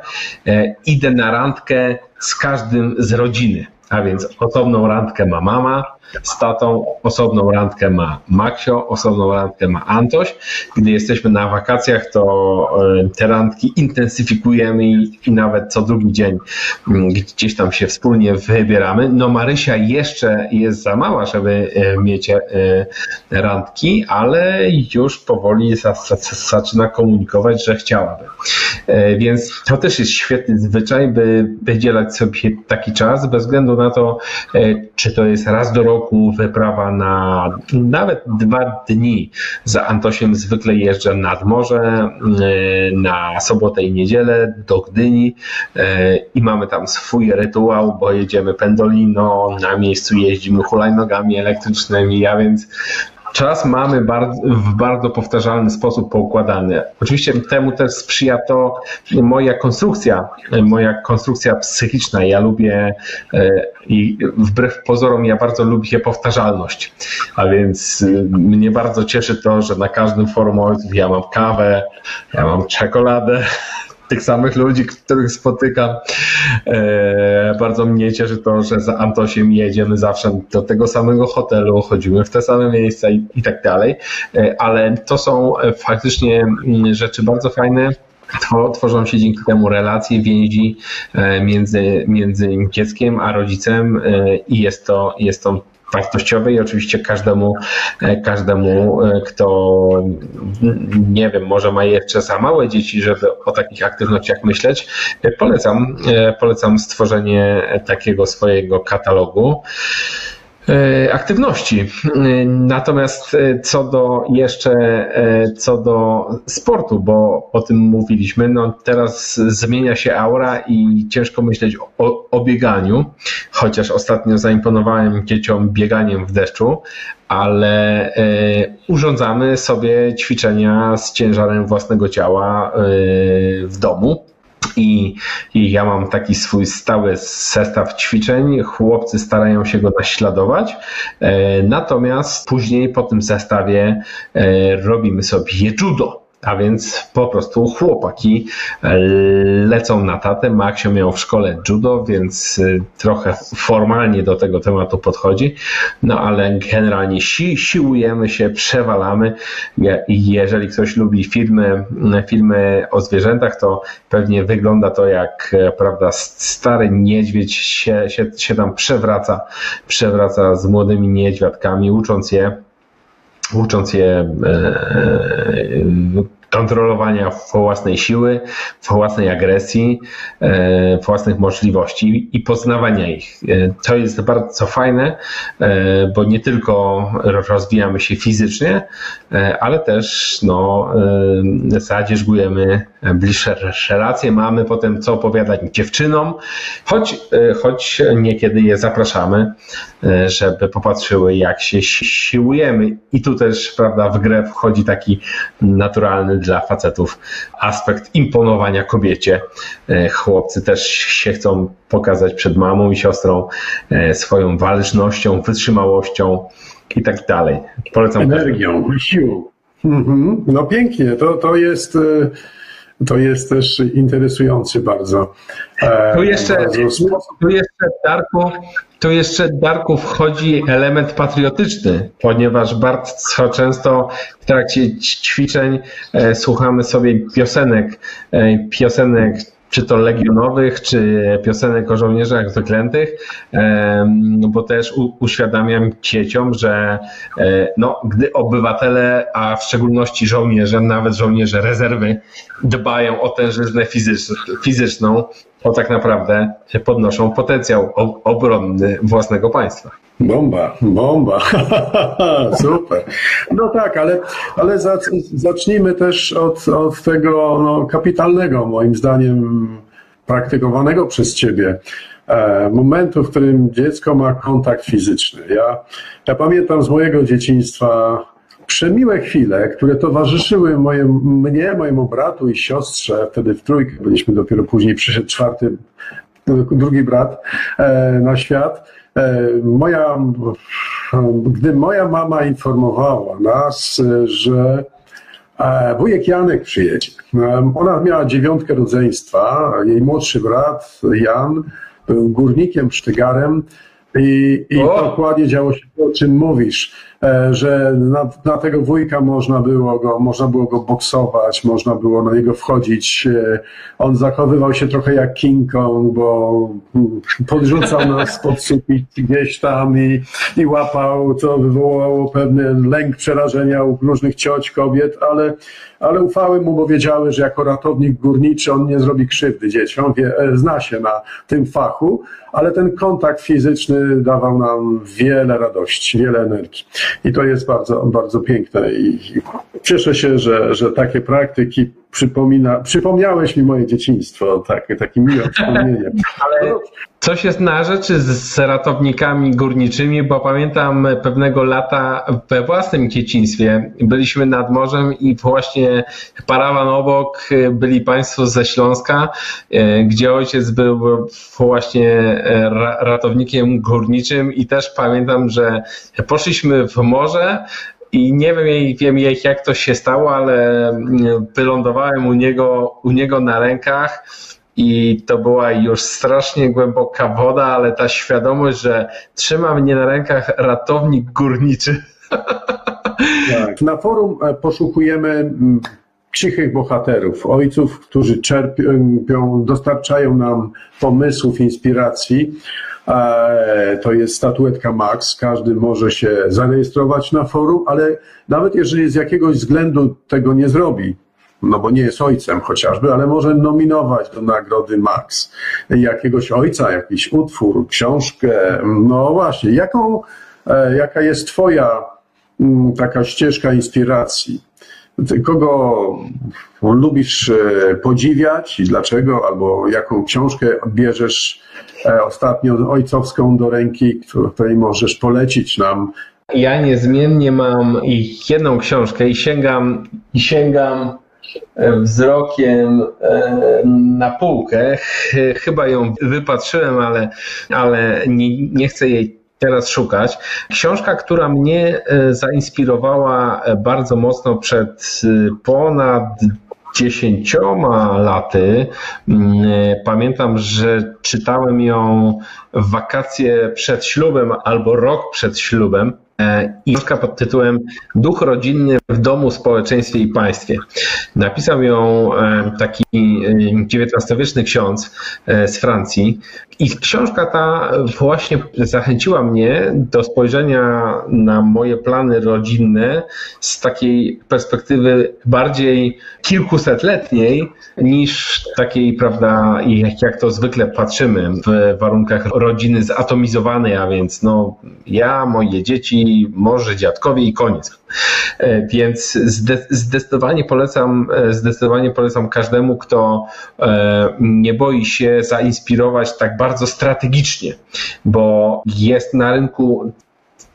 e, idę na randkę z każdym z rodziny. A więc osobną randkę ma mama, z tatą, osobną randkę ma Maksio, osobną randkę ma Antoś. Gdy jesteśmy na wakacjach, to e, te randki intensyfikujemy i, i nawet co drugi dzień mm, gdzieś tam się wspólnie wybieramy. No Marysia jeszcze jest za mała, żeby e, mieć e, randki, ale już powoli zaczyna komunikować, że chciałaby. Więc to też jest świetny zwyczaj, by wydzielać sobie taki czas, bez względu na to, czy to jest raz do roku, roku wyprawa na nawet dwa dni. Za Antosiem zwykle jeżdżę nad morze y, na sobotę i niedzielę do Gdyni y, i mamy tam swój rytuał, bo jedziemy pendolino, na miejscu jeździmy hulajnogami elektrycznymi, a więc czas mamy bardzo, w bardzo powtarzalny sposób poukładany. Oczywiście temu też sprzyja to moja konstrukcja, moja konstrukcja psychiczna. Ja lubię e, i wbrew pozorom ja bardzo lubię powtarzalność. A więc e, mnie bardzo cieszy to, że na każdym forum ja mam kawę, ja mam czekoladę, tych samych ludzi, których spotykam. E, bardzo mnie cieszy to, że za Antosiem jedziemy zawsze do tego samego hotelu, chodzimy w te same miejsca i, i tak dalej, e, ale to są e, faktycznie mm, rzeczy bardzo fajne, tworzą się dzięki temu relacje, więzi między, między dzieckiem a rodzicem i jest to, jest to wartościowe i oczywiście każdemu, e, każdemu, e, kto nie wiem, może ma jeszcze za małe dzieci, żeby o takich aktywnościach myśleć, e, polecam, polecam stworzenie takiego swojego katalogu. E, aktywności. E, natomiast e, co do jeszcze co do sportu, bo o tym mówiliśmy, no teraz zmienia się aura i ciężko myśleć o, o bieganiu, chociaż ostatnio zaimponowałem dzieciom bieganiem w deszczu, ale urządzamy sobie ćwiczenia z ciężarem własnego ciała w domu i, I ja mam taki swój stały zestaw ćwiczeń. Chłopcy starają się go naśladować. E, natomiast później po tym zestawie e, robimy sobie judo a więc po prostu chłopaki e, lecą na tatę. Maksio miał w szkole judo, więc e, trochę formalnie do tego tematu podchodzi. No ale generalnie si siłujemy się, przewalamy. Jeżeli ktoś lubi filmy, filmy o zwierzętach, to pewnie wygląda to jak e, prawda, stary niedźwiedź się, się, się tam przewraca, przewraca z młodymi niedźwiadkami, ucząc je ucząc je e, e, kontrolowania własnej siły, własnej agresji, e, własnych możliwości i poznawania ich. To jest bardzo fajne, bo nie tylko rozwijamy się fizycznie, ale też no, zadzierzgujemy bliższe relacje, mamy potem co opowiadać dziewczynom, choć, choć niekiedy je zapraszamy, żeby popatrzyły jak się siłujemy i tu też prawda, w grę wchodzi taki naturalny dla facetów aspekt imponowania kobiecie. E, chłopcy też się chcą pokazać przed mamą i siostrą e, swoją walecznością, wytrzymałością i tak dalej. Polecam. Energią, siłą. Mhm. No pięknie, to, to jest. E, to jest też interesujący bardzo. Tu jeszcze, bardzo... tu jeszcze Darku, tu jeszcze, Darku, wchodzi element patriotyczny, ponieważ bardzo często w trakcie ćwiczeń e, słuchamy sobie piosenek, e, piosenek czy to legionowych, czy piosenek o żołnierzach wyklętych, bo też uświadamiam dzieciom, że e, no, gdy obywatele, a w szczególności żołnierze, nawet żołnierze rezerwy, dbają o tężyznę fizyczną, to tak naprawdę podnoszą potencjał obronny własnego państwa. Bomba, bomba, [LAUGHS] super. No tak, ale, ale zacznijmy też od, od tego no, kapitalnego, moim zdaniem, praktykowanego przez Ciebie e, momentu, w którym dziecko ma kontakt fizyczny. Ja, ja pamiętam z mojego dzieciństwa przemiłe chwile, które towarzyszyły moje, mnie, mojemu bratu i siostrze, wtedy w trójkę byliśmy, dopiero później przyszedł czwarty, drugi brat e, na świat. Moja, gdy moja mama informowała nas, że wujek Janek przyjedzie, ona miała dziewiątkę rodzeństwa, jej młodszy brat Jan był górnikiem, sztygarem, i, i dokładnie działo się o czym mówisz, e, że na, na, tego wujka można było go, można było go boksować, można było na niego wchodzić. E, on zachowywał się trochę jak King Kong, bo mm, podrzucał nas [LAUGHS] pod sufit gdzieś tam i, i łapał, co wywołało pewien lęk, przerażenia u różnych cioć, kobiet, ale, ale ufały mu, bo wiedziały, że jako ratownik górniczy on nie zrobi krzywdy dzieciom, wie, e, zna się na tym fachu, ale ten kontakt fizyczny dawał nam wiele radości, wiele energii. I to jest bardzo, bardzo piękne i cieszę się, że, że takie praktyki przypomina, przypomniałeś mi moje dzieciństwo, tak, takie miłe wspomnienie. [LAUGHS] Ale coś jest na rzeczy z ratownikami górniczymi, bo pamiętam pewnego lata we własnym dzieciństwie byliśmy nad morzem i właśnie parawan obok byli Państwo ze Śląska, e, gdzie ojciec był właśnie e, ratownikiem górniczym i też pamiętam, że poszliśmy w morze, i nie wiem, wiem jak to się stało, ale mm, wylądowałem u niego, u niego na rękach i to była już strasznie głęboka woda, ale ta świadomość, że trzyma mnie na rękach ratownik górniczy. [LAUGHS] Tak. Na forum e, poszukujemy mm, cichych bohaterów, ojców, którzy czerpią, dostarczają nam pomysłów, inspiracji. E, to jest statuetka Max, każdy może się zarejestrować na forum, ale nawet jeżeli z jakiegoś względu tego nie zrobi, no bo nie jest ojcem chociażby, ale może nominować do nagrody Max jakiegoś ojca, jakiś utwór, książkę. No właśnie, jaką, e, jaka jest Twoja mm, taka ścieżka inspiracji? Kogo lubisz e, podziwiać i dlaczego, albo jaką książkę bierzesz e, ostatnio ojcowską do ręki, której możesz polecić nam? Ja niezmiennie mam jedną książkę i sięgam, i sięgam e, wzrokiem na półkę. Chyba ją wypatrzyłem, ale, ale nie, nie chcę jej teraz szukać. Książka, która mnie e, zainspirowała e, bardzo mocno przed e, ponad dziesięcioma laty. Mm, pamiętam, że czytałem ją w wakacje przed ślubem albo rok przed ślubem. E, i książka pod tytułem Duch rodzinny w domu, społeczeństwie i państwie. Napisał ją e, taki XIX-wieczny e, ksiądz z Francji i książka ta właśnie zachęciła mnie do spojrzenia na moje plany rodzinne z takiej perspektywy bardziej kilkusetletniej niż takiej, prawda, jak, jak to zwykle patrzymy w warunkach rodziny zatomizowanej, a więc no ja, moje dzieci, może dziadkowie i koniec. E, więc zdecydowanie polecam, e, zdecydowanie polecam każdemu, kto e, nie boi się zainspirować tak bardzo strategicznie, bo jest na rynku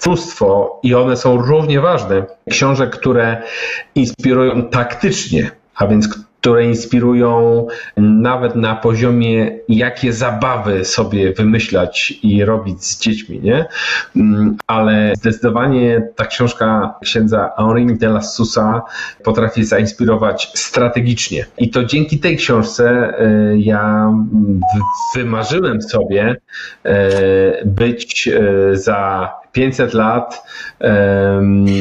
mnóstwo i one są równie ważne. Książek, które inspirują taktycznie, a więc które inspirują nawet na poziomie, jakie zabawy sobie wymyślać i robić z dziećmi, nie? Mm, ale zdecydowanie ta książka księdza Henri de la Sousa potrafi zainspirować strategicznie. I to dzięki tej książce y, ja wymarzyłem sobie y, być y, za 500 lat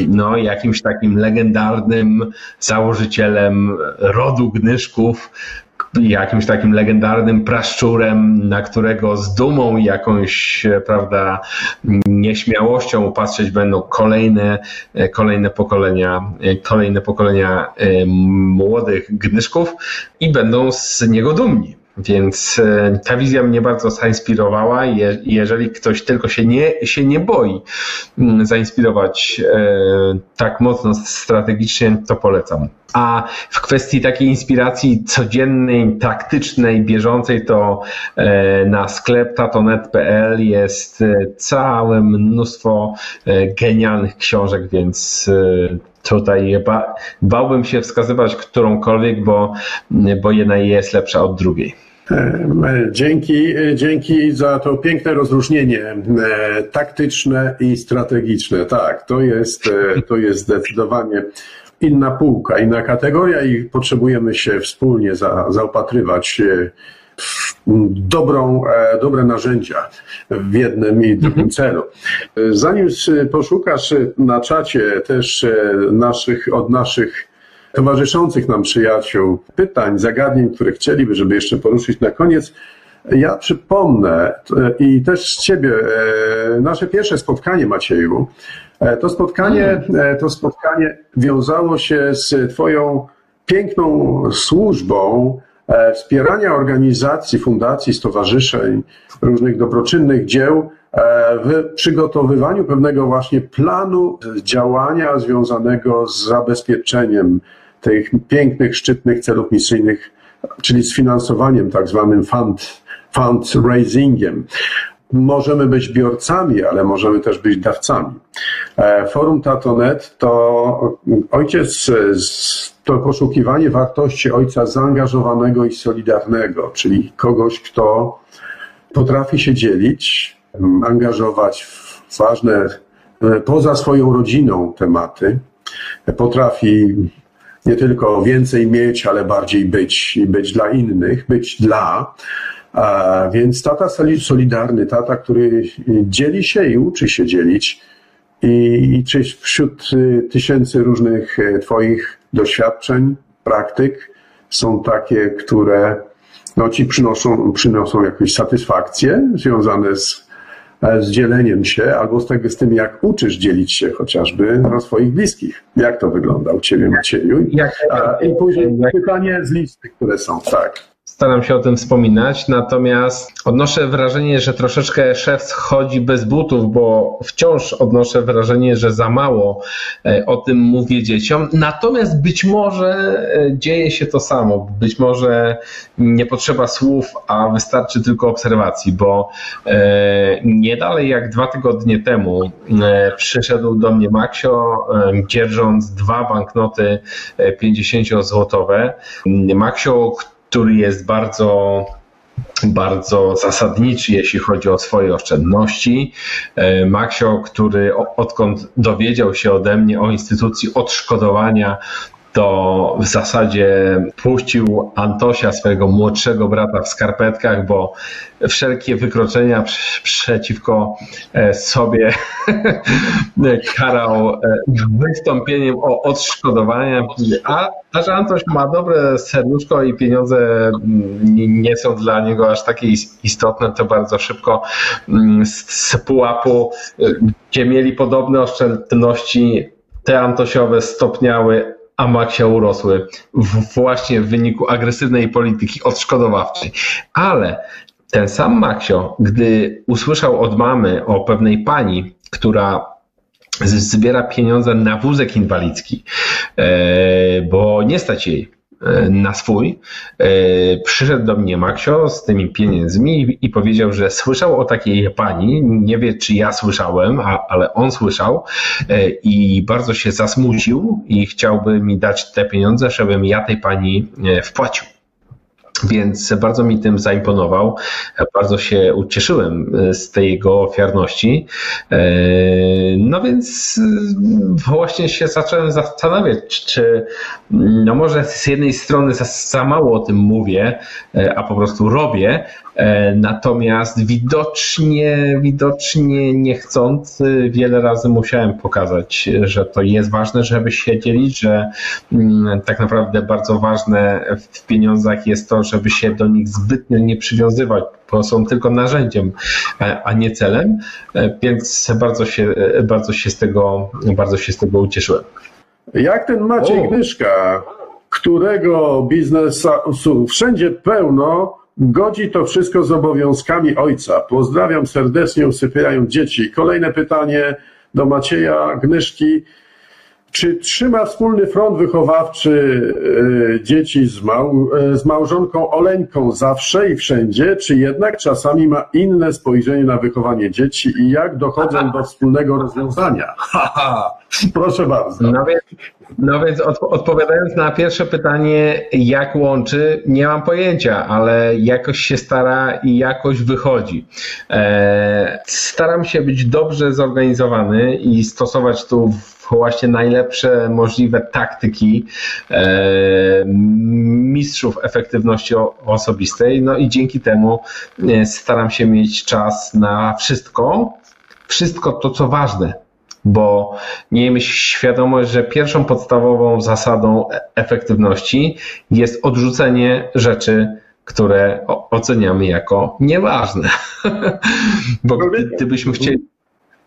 no, jakimś takim legendarnym założycielem rodu Gnyszków, jakimś takim legendarnym praszczurem, na którego z dumą i jakąś, prawda, nieśmiałością patrzeć będą kolejne, kolejne pokolenia, kolejne pokolenia młodych Gnyszków i będą z niego dumni. Więc e, ta wizja mnie bardzo zainspirowała i jeżeli ktoś tylko się nie, się nie boi mm, zainspirować e, tak mocno strategicznie, to polecam. A w kwestii takiej inspiracji codziennej, taktycznej, bieżącej, to e, na sklep tatonet.pl jest całe mnóstwo genialnych książek, więc tutaj ba, bałbym się wskazywać którąkolwiek, bo, bo jedna jest lepsza od drugiej. Dzięki, dzięki za to piękne rozróżnienie taktyczne i strategiczne. Tak, to jest, to jest zdecydowanie inna półka, inna kategoria i potrzebujemy się wspólnie za, zaopatrywać w dobrą, dobre narzędzia w jednym i drugim mhm. celu. Zanim poszukasz na czacie też naszych, od naszych towarzyszących nam przyjaciół pytań, zagadnień, które chcieliby, żeby jeszcze poruszyć na koniec, ja przypomnę i też z Ciebie nasze pierwsze spotkanie, Macieju. To spotkanie, to spotkanie wiązało się z Twoją piękną służbą wspierania organizacji, fundacji, stowarzyszeń, różnych dobroczynnych dzieł w przygotowywaniu pewnego właśnie planu działania związanego z zabezpieczeniem tych pięknych, szczytnych celów misyjnych, czyli z finansowaniem tak zwanym fund, fundraisingiem. Możemy być biorcami, ale możemy też być dawcami. E, Forum Tatonet to ojciec, to poszukiwanie wartości ojca zaangażowanego i solidarnego, czyli kogoś, kto potrafi się dzielić, angażować w ważne e, poza swoją rodziną tematy, potrafi nie tylko więcej mieć, ale bardziej być być dla innych, być dla. Więc tata solidarny, tata, który dzieli się i uczy się dzielić. I, i czy wśród y, tysięcy różnych y, Twoich doświadczeń, praktyk są takie, które no, ci przynoszą, przynoszą jakąś satysfakcję związane z z dzieleniem się albo z, tego, z tym, jak uczysz dzielić się chociażby na swoich bliskich. Jak to wygląda u Ciebie, Macieju? Jak, I później pytanie z listy, które są. Tak staram się o tym wspominać, natomiast odnoszę wrażenie, że troszeczkę szef schodzi bez butów, bo wciąż odnoszę wrażenie, że za mało e, o tym mówię dzieciom. Natomiast być może e, dzieje się to samo. Być może nie potrzeba słów, a wystarczy tylko obserwacji, bo e, nie dalej jak dwa tygodnie temu przyszedł do mnie Maksio, dzierżąc dwa banknoty 50-złotowe. Maksio, który jest bardzo bardzo zasadniczy, jeśli chodzi o swoje oszczędności. E, Maksio, który odkąd dowiedział się ode mnie o instytucji odszkodowania to w zasadzie puścił Antosia, swojego młodszego brata w skarpetkach, bo wszelkie wykroczenia przeciwko e, sobie [LAUGHS] karał e, wystąpieniem o odszkodowania, a, a że Antoś ma dobre serduszko i pieniądze mm, nie są dla niego aż takie istotne, to bardzo szybko mm, z pułapu, e, gdzie mieli podobne oszczędności, te Antosiowe stopniały, a Maksia urosły właśnie w wyniku agresywnej polityki odszkodowawczej. Ale ten sam Maksio, gdy usłyszał od mamy o pewnej pani, która zbiera pieniądze na wózek inwalidzki, e, bo nie stać jej na swój. E, przyszedł do mnie Maksio z tymi pieniędzmi i powiedział, że słyszał o takiej pani. Nie wie, czy ja słyszałem, ale on słyszał e, i bardzo się zasmucił i chciałby mi dać te pieniądze, żebym ja tej pani wpłacił. Więc bardzo mi tym zaimponował. Bardzo się ucieszyłem e, z tej jego ofiarności. E, no więc e, właśnie się zacząłem zastanawiać, czy no może z jednej strony za, za mało o tym mówię, a po prostu robię, natomiast widocznie, widocznie niechcąc, wiele razy musiałem pokazać, że to jest ważne, żeby się dzielić, że mm, tak naprawdę bardzo ważne w pieniądzach jest to, żeby się do nich zbytnio nie przywiązywać, bo są tylko narzędziem, a nie celem, e, więc bardzo się, bardzo się z tego, bardzo się z tego ucieszyłem. Jak ten Maciej o. Gdyszka, którego biznesu wszędzie pełno, Godzi to wszystko z obowiązkami ojca. Pozdrawiam serdecznie, usypiają dzieci. Kolejne pytanie do Macieja Gnyszki. Czy trzyma wspólny front wychowawczy e, dzieci z, mał, e, z małżonką Oleńką zawsze i wszędzie, czy jednak czasami ma inne spojrzenie na wychowanie dzieci i jak dochodzą do wspólnego rozwiązania? Proszę bardzo. No więc, no więc od, odpowiadając na pierwsze pytanie, jak łączy, nie mam pojęcia, ale jakoś się stara i jakoś wychodzi. E, staram się być dobrze zorganizowany i stosować tu właśnie najlepsze możliwe taktyki e, mistrzów efektywności osobistej. No i dzięki temu e, staram się mieć czas na wszystko, wszystko to, co ważne bo miejmy świadomość, że pierwszą podstawową zasadą e- efektywności jest odrzucenie rzeczy, które oceniamy jako nieważne. [LAUGHS] bo gdybyśmy chcieli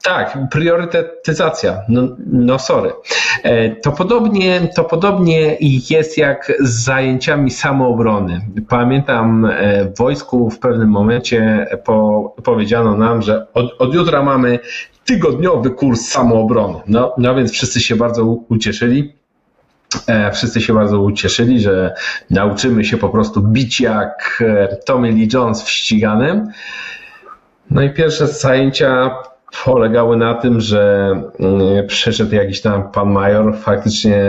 tak, priorytetyzacja. No, no sorry. E, to podobnie, to podobnie jest jak z zajęciami samoobrony. Pamiętam e, w wojsku w pewnym momencie po, powiedziano nam, że od, od jutra mamy tygodniowy kurs samoobrony. No, no więc wszyscy się bardzo ucieszyli. E, wszyscy się bardzo ucieszyli, że nauczymy się po prostu bić jak Tommy Lee Jones w ściganym. No i pierwsze zajęcia polegały na tym, że mm, przyszedł jakiś tam pan major, faktycznie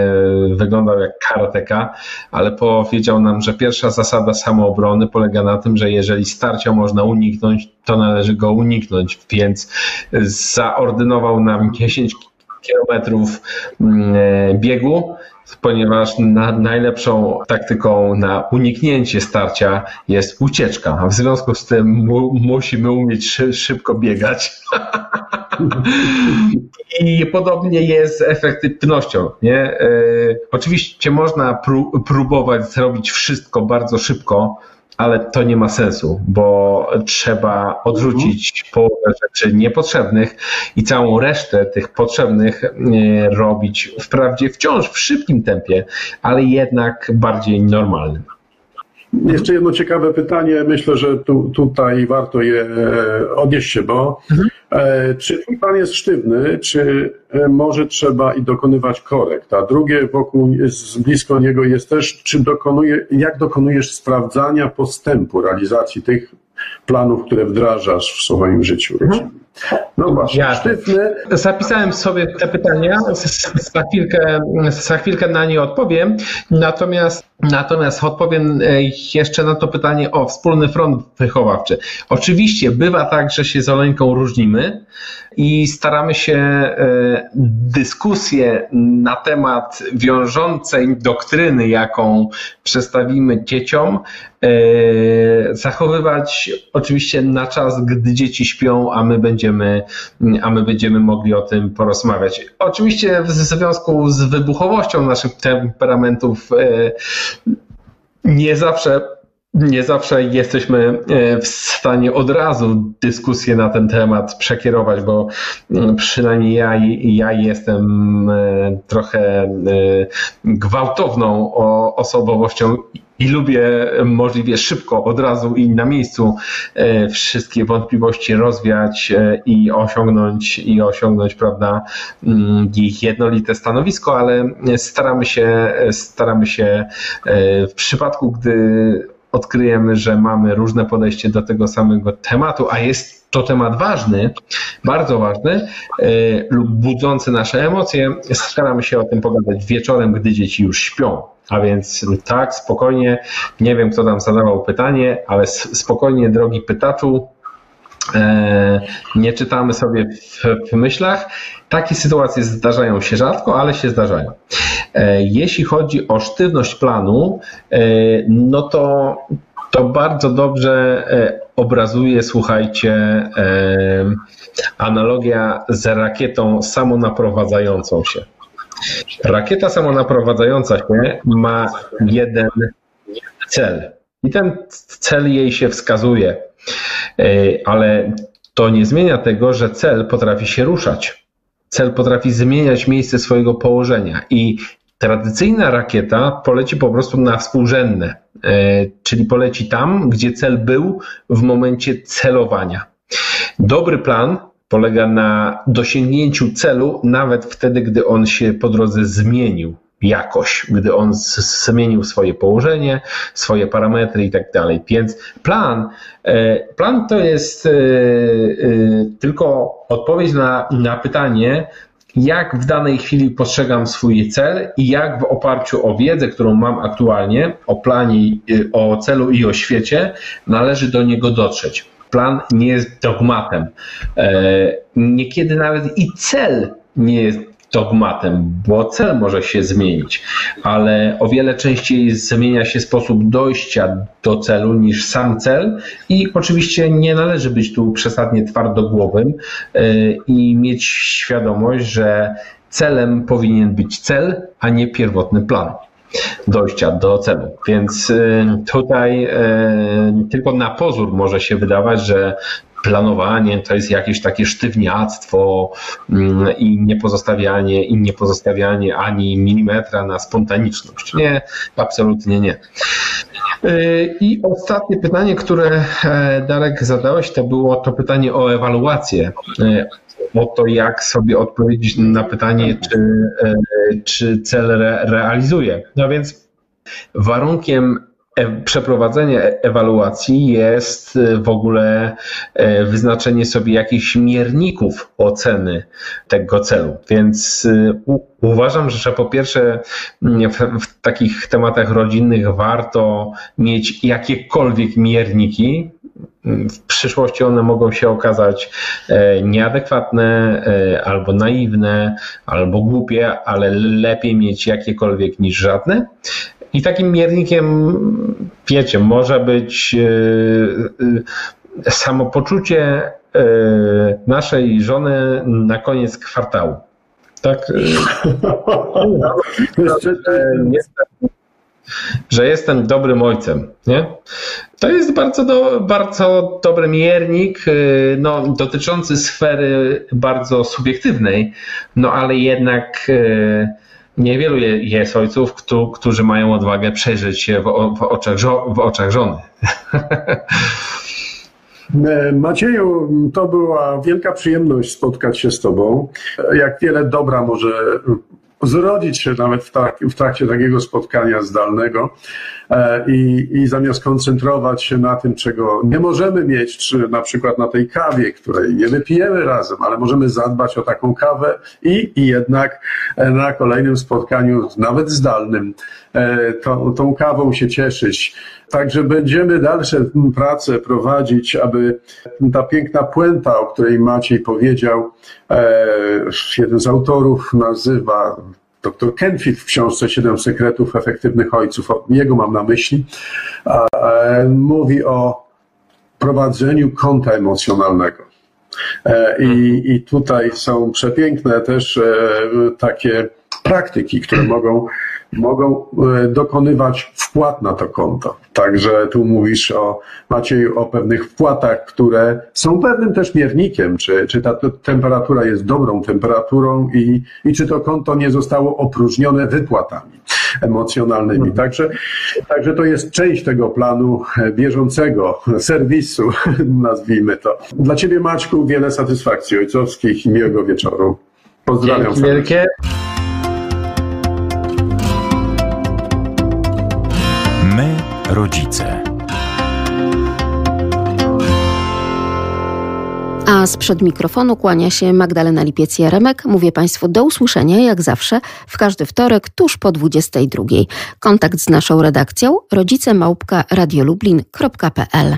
wyglądał jak karateka, ale powiedział nam, że pierwsza zasada samoobrony polega na tym, że jeżeli starcia można uniknąć, to należy go uniknąć, więc zaordynował nam 10 kilometrów mm, biegu, ponieważ na, najlepszą taktyką na uniknięcie starcia jest ucieczka, w związku z tym mu, musimy umieć szy, szybko biegać. [LAUGHS] I podobnie jest z efektywnością. Nie? E, oczywiście można pró próbować zrobić wszystko bardzo szybko, ale to nie ma sensu, bo trzeba odrzucić mhm. połowę rzeczy niepotrzebnych i całą resztę tych potrzebnych e, robić wprawdzie wciąż w szybkim tempie, ale jednak bardziej normalnym. Jeszcze jedno ciekawe pytanie, myślę, że tu, tutaj warto je e, odnieść się, bo mhm. E, czy pan jest sztywny, czy e, może trzeba i dokonywać korekt? A drugie wokół, blisko niego jest też, czy dokonuje, jak dokonujesz sprawdzania postępu realizacji tych planów, które wdrażasz w swoim życiu rodzinnym? No właśnie, ja. Zapisałem sobie te pytania, za chwilkę, za chwilkę na nie odpowiem, natomiast, natomiast odpowiem e, jeszcze na to pytanie o wspólny front wychowawczy. Oczywiście bywa tak, że się z Oleńką różnimy i staramy się e, dyskusję na temat wiążącej doktryny, jaką przedstawimy dzieciom, e, zachowywać oczywiście na czas, gdy dzieci śpią, a my będziemy będziemy, a my będziemy mogli o tym porozmawiać. Oczywiście w związku z wybuchowością naszych temperamentów e, nie zawsze nie zawsze jesteśmy e, w stanie od razu dyskusję na ten temat przekierować, bo mm, przynajmniej ja, ja jestem e, trochę gwałtowną osobowością i lubię możliwie szybko, od razu i na miejscu e, wszystkie wątpliwości rozwiać e, i osiągnąć, i osiągnąć, prawda, mm, ich jednolite stanowisko, ale staramy się, staramy się e, w przypadku, gdy odkryjemy, że mamy różne podejście do tego samego tematu, a jest to temat ważny, bardzo ważny lub budzący nasze emocje, staramy się o tym pogadać wieczorem, gdy dzieci już śpią. A więc tak, spokojnie, nie wiem kto tam zadawał pytanie, ale spokojnie, drogi pytaczu, e, nie czytamy sobie w, w myślach. Takie sytuacje zdarzają się rzadko, ale się zdarzają. E, jeśli chodzi o sztywność planu, e, no to, to bardzo dobrze obrazuje, słuchajcie, analogia z rakietą samonaprowadzającą się. Rakieta samonaprowadzająca się ma jeden cel. I ten cel jej się wskazuje. E, ale to nie zmienia tego, że cel potrafi się ruszać. Cel potrafi zmieniać miejsce swojego położenia. I tradycyjna rakieta poleci po prostu na współrzędne, e, czyli poleci tam, gdzie cel był w momencie celowania. Dobry plan polega na dosięgnięciu celu, nawet wtedy, gdy on się po drodze zmienił jakoś, gdy on zmienił swoje położenie, swoje parametry i tak dalej. Więc plan, e, plan to jest e, e, tylko odpowiedź na, na pytanie, jak w danej chwili postrzegam swój cel i jak w oparciu o wiedzę, którą mam aktualnie, o planie, o celu i o świecie, należy do niego dotrzeć. Plan nie jest dogmatem. Niekiedy nawet i cel nie jest dogmatem, bo cel może się zmienić, ale o wiele częściej zmienia się sposób dojścia do celu niż sam cel i oczywiście nie należy być tu przesadnie twardogłowym y, i mieć świadomość, że celem powinien być cel, a nie pierwotny plan dojścia do celu. Więc y, tutaj y, tylko na pozór może się wydawać, że planowanie to jest jakieś takie sztywniactwo mm, i niepozostawianie, i niepozostawianie ani milimetra na spontaniczność. Nie, absolutnie nie. Y, I ostatnie pytanie, które e, Darek zadałeś, to było to pytanie o ewaluację y, o to, jak sobie odpowiedzieć na pytanie, czy, e, czy cel re, realizuje. No więc warunkiem E, przeprowadzenie ewaluacji jest e, w ogóle e, wyznaczenie sobie jakichś mierników oceny tego celu. Więc uważam, że po pierwsze w, w takich tematach rodzinnych warto mieć jakiekolwiek mierniki, w przyszłości one mogą się okazać nieadekwatne, albo naiwne, albo głupie, ale lepiej mieć jakiekolwiek niż żadne. I takim miernikiem, wiecie, może być e, e, samopoczucie e, naszej żony na koniec kwartału. Tak? [LAUGHS] że jestem dobrym ojcem. Nie? To jest bardzo, do, bardzo dobry miernik, no, dotyczący sfery bardzo subiektywnej, no ale jednak Niewielu jest ojców, którzy mają odwagę przejrzeć się w, oczach, w oczach żony. [LAUGHS] E, Macieju, to była wielka przyjemność spotkać się z Tobą. Jak wiele dobra może zrodzić się nawet w, tak, w trakcie takiego spotkania zdalnego i, i zamiast koncentrować się na tym, czego nie możemy mieć, czy na przykład na tej kawie, której nie wypijemy razem, ale możemy zadbać o taką kawę i, i jednak e, na kolejnym spotkaniu, nawet zdalnym, e, tą, tą kawą się cieszyć. Także będziemy dalsze prace prowadzić, aby ta piękna puenta, o której Maciej powiedział, jeden z autorów nazywa dr Kenfield w książce Siedem sekretów efektywnych ojców, jego mam na myśli, mówi o prowadzeniu konta emocjonalnego. E, I, I tutaj są przepiękne też e, takie praktyki, które mogą mogą e, dokonywać wpłat na to konto. Także tu mówisz o Macieju o pewnych wpłatach, które są pewnym też miernikiem, czy, czy ta temperatura jest dobrą temperaturą i, i czy to konto nie zostało opróżnione wypłatami emocjonalnymi. Mhm. Także, także to jest część tego planu e, bieżącego [LAUGHS] serwisu, nazwijmy to. Dla Ciebie Maćku wiele satysfakcji ojcowskich i miłego wieczoru. Pozdrawiam. Dzięki wielkie. Rodzice. A sprzed mikrofonu kłania się Magdalena Lipiec-Jaremek. Mówię Państwu do usłyszenia, jak zawsze, w każdy wtorek, tuż po 22. Kontakt z naszą redakcją rodzicemałpka radiolublin.pl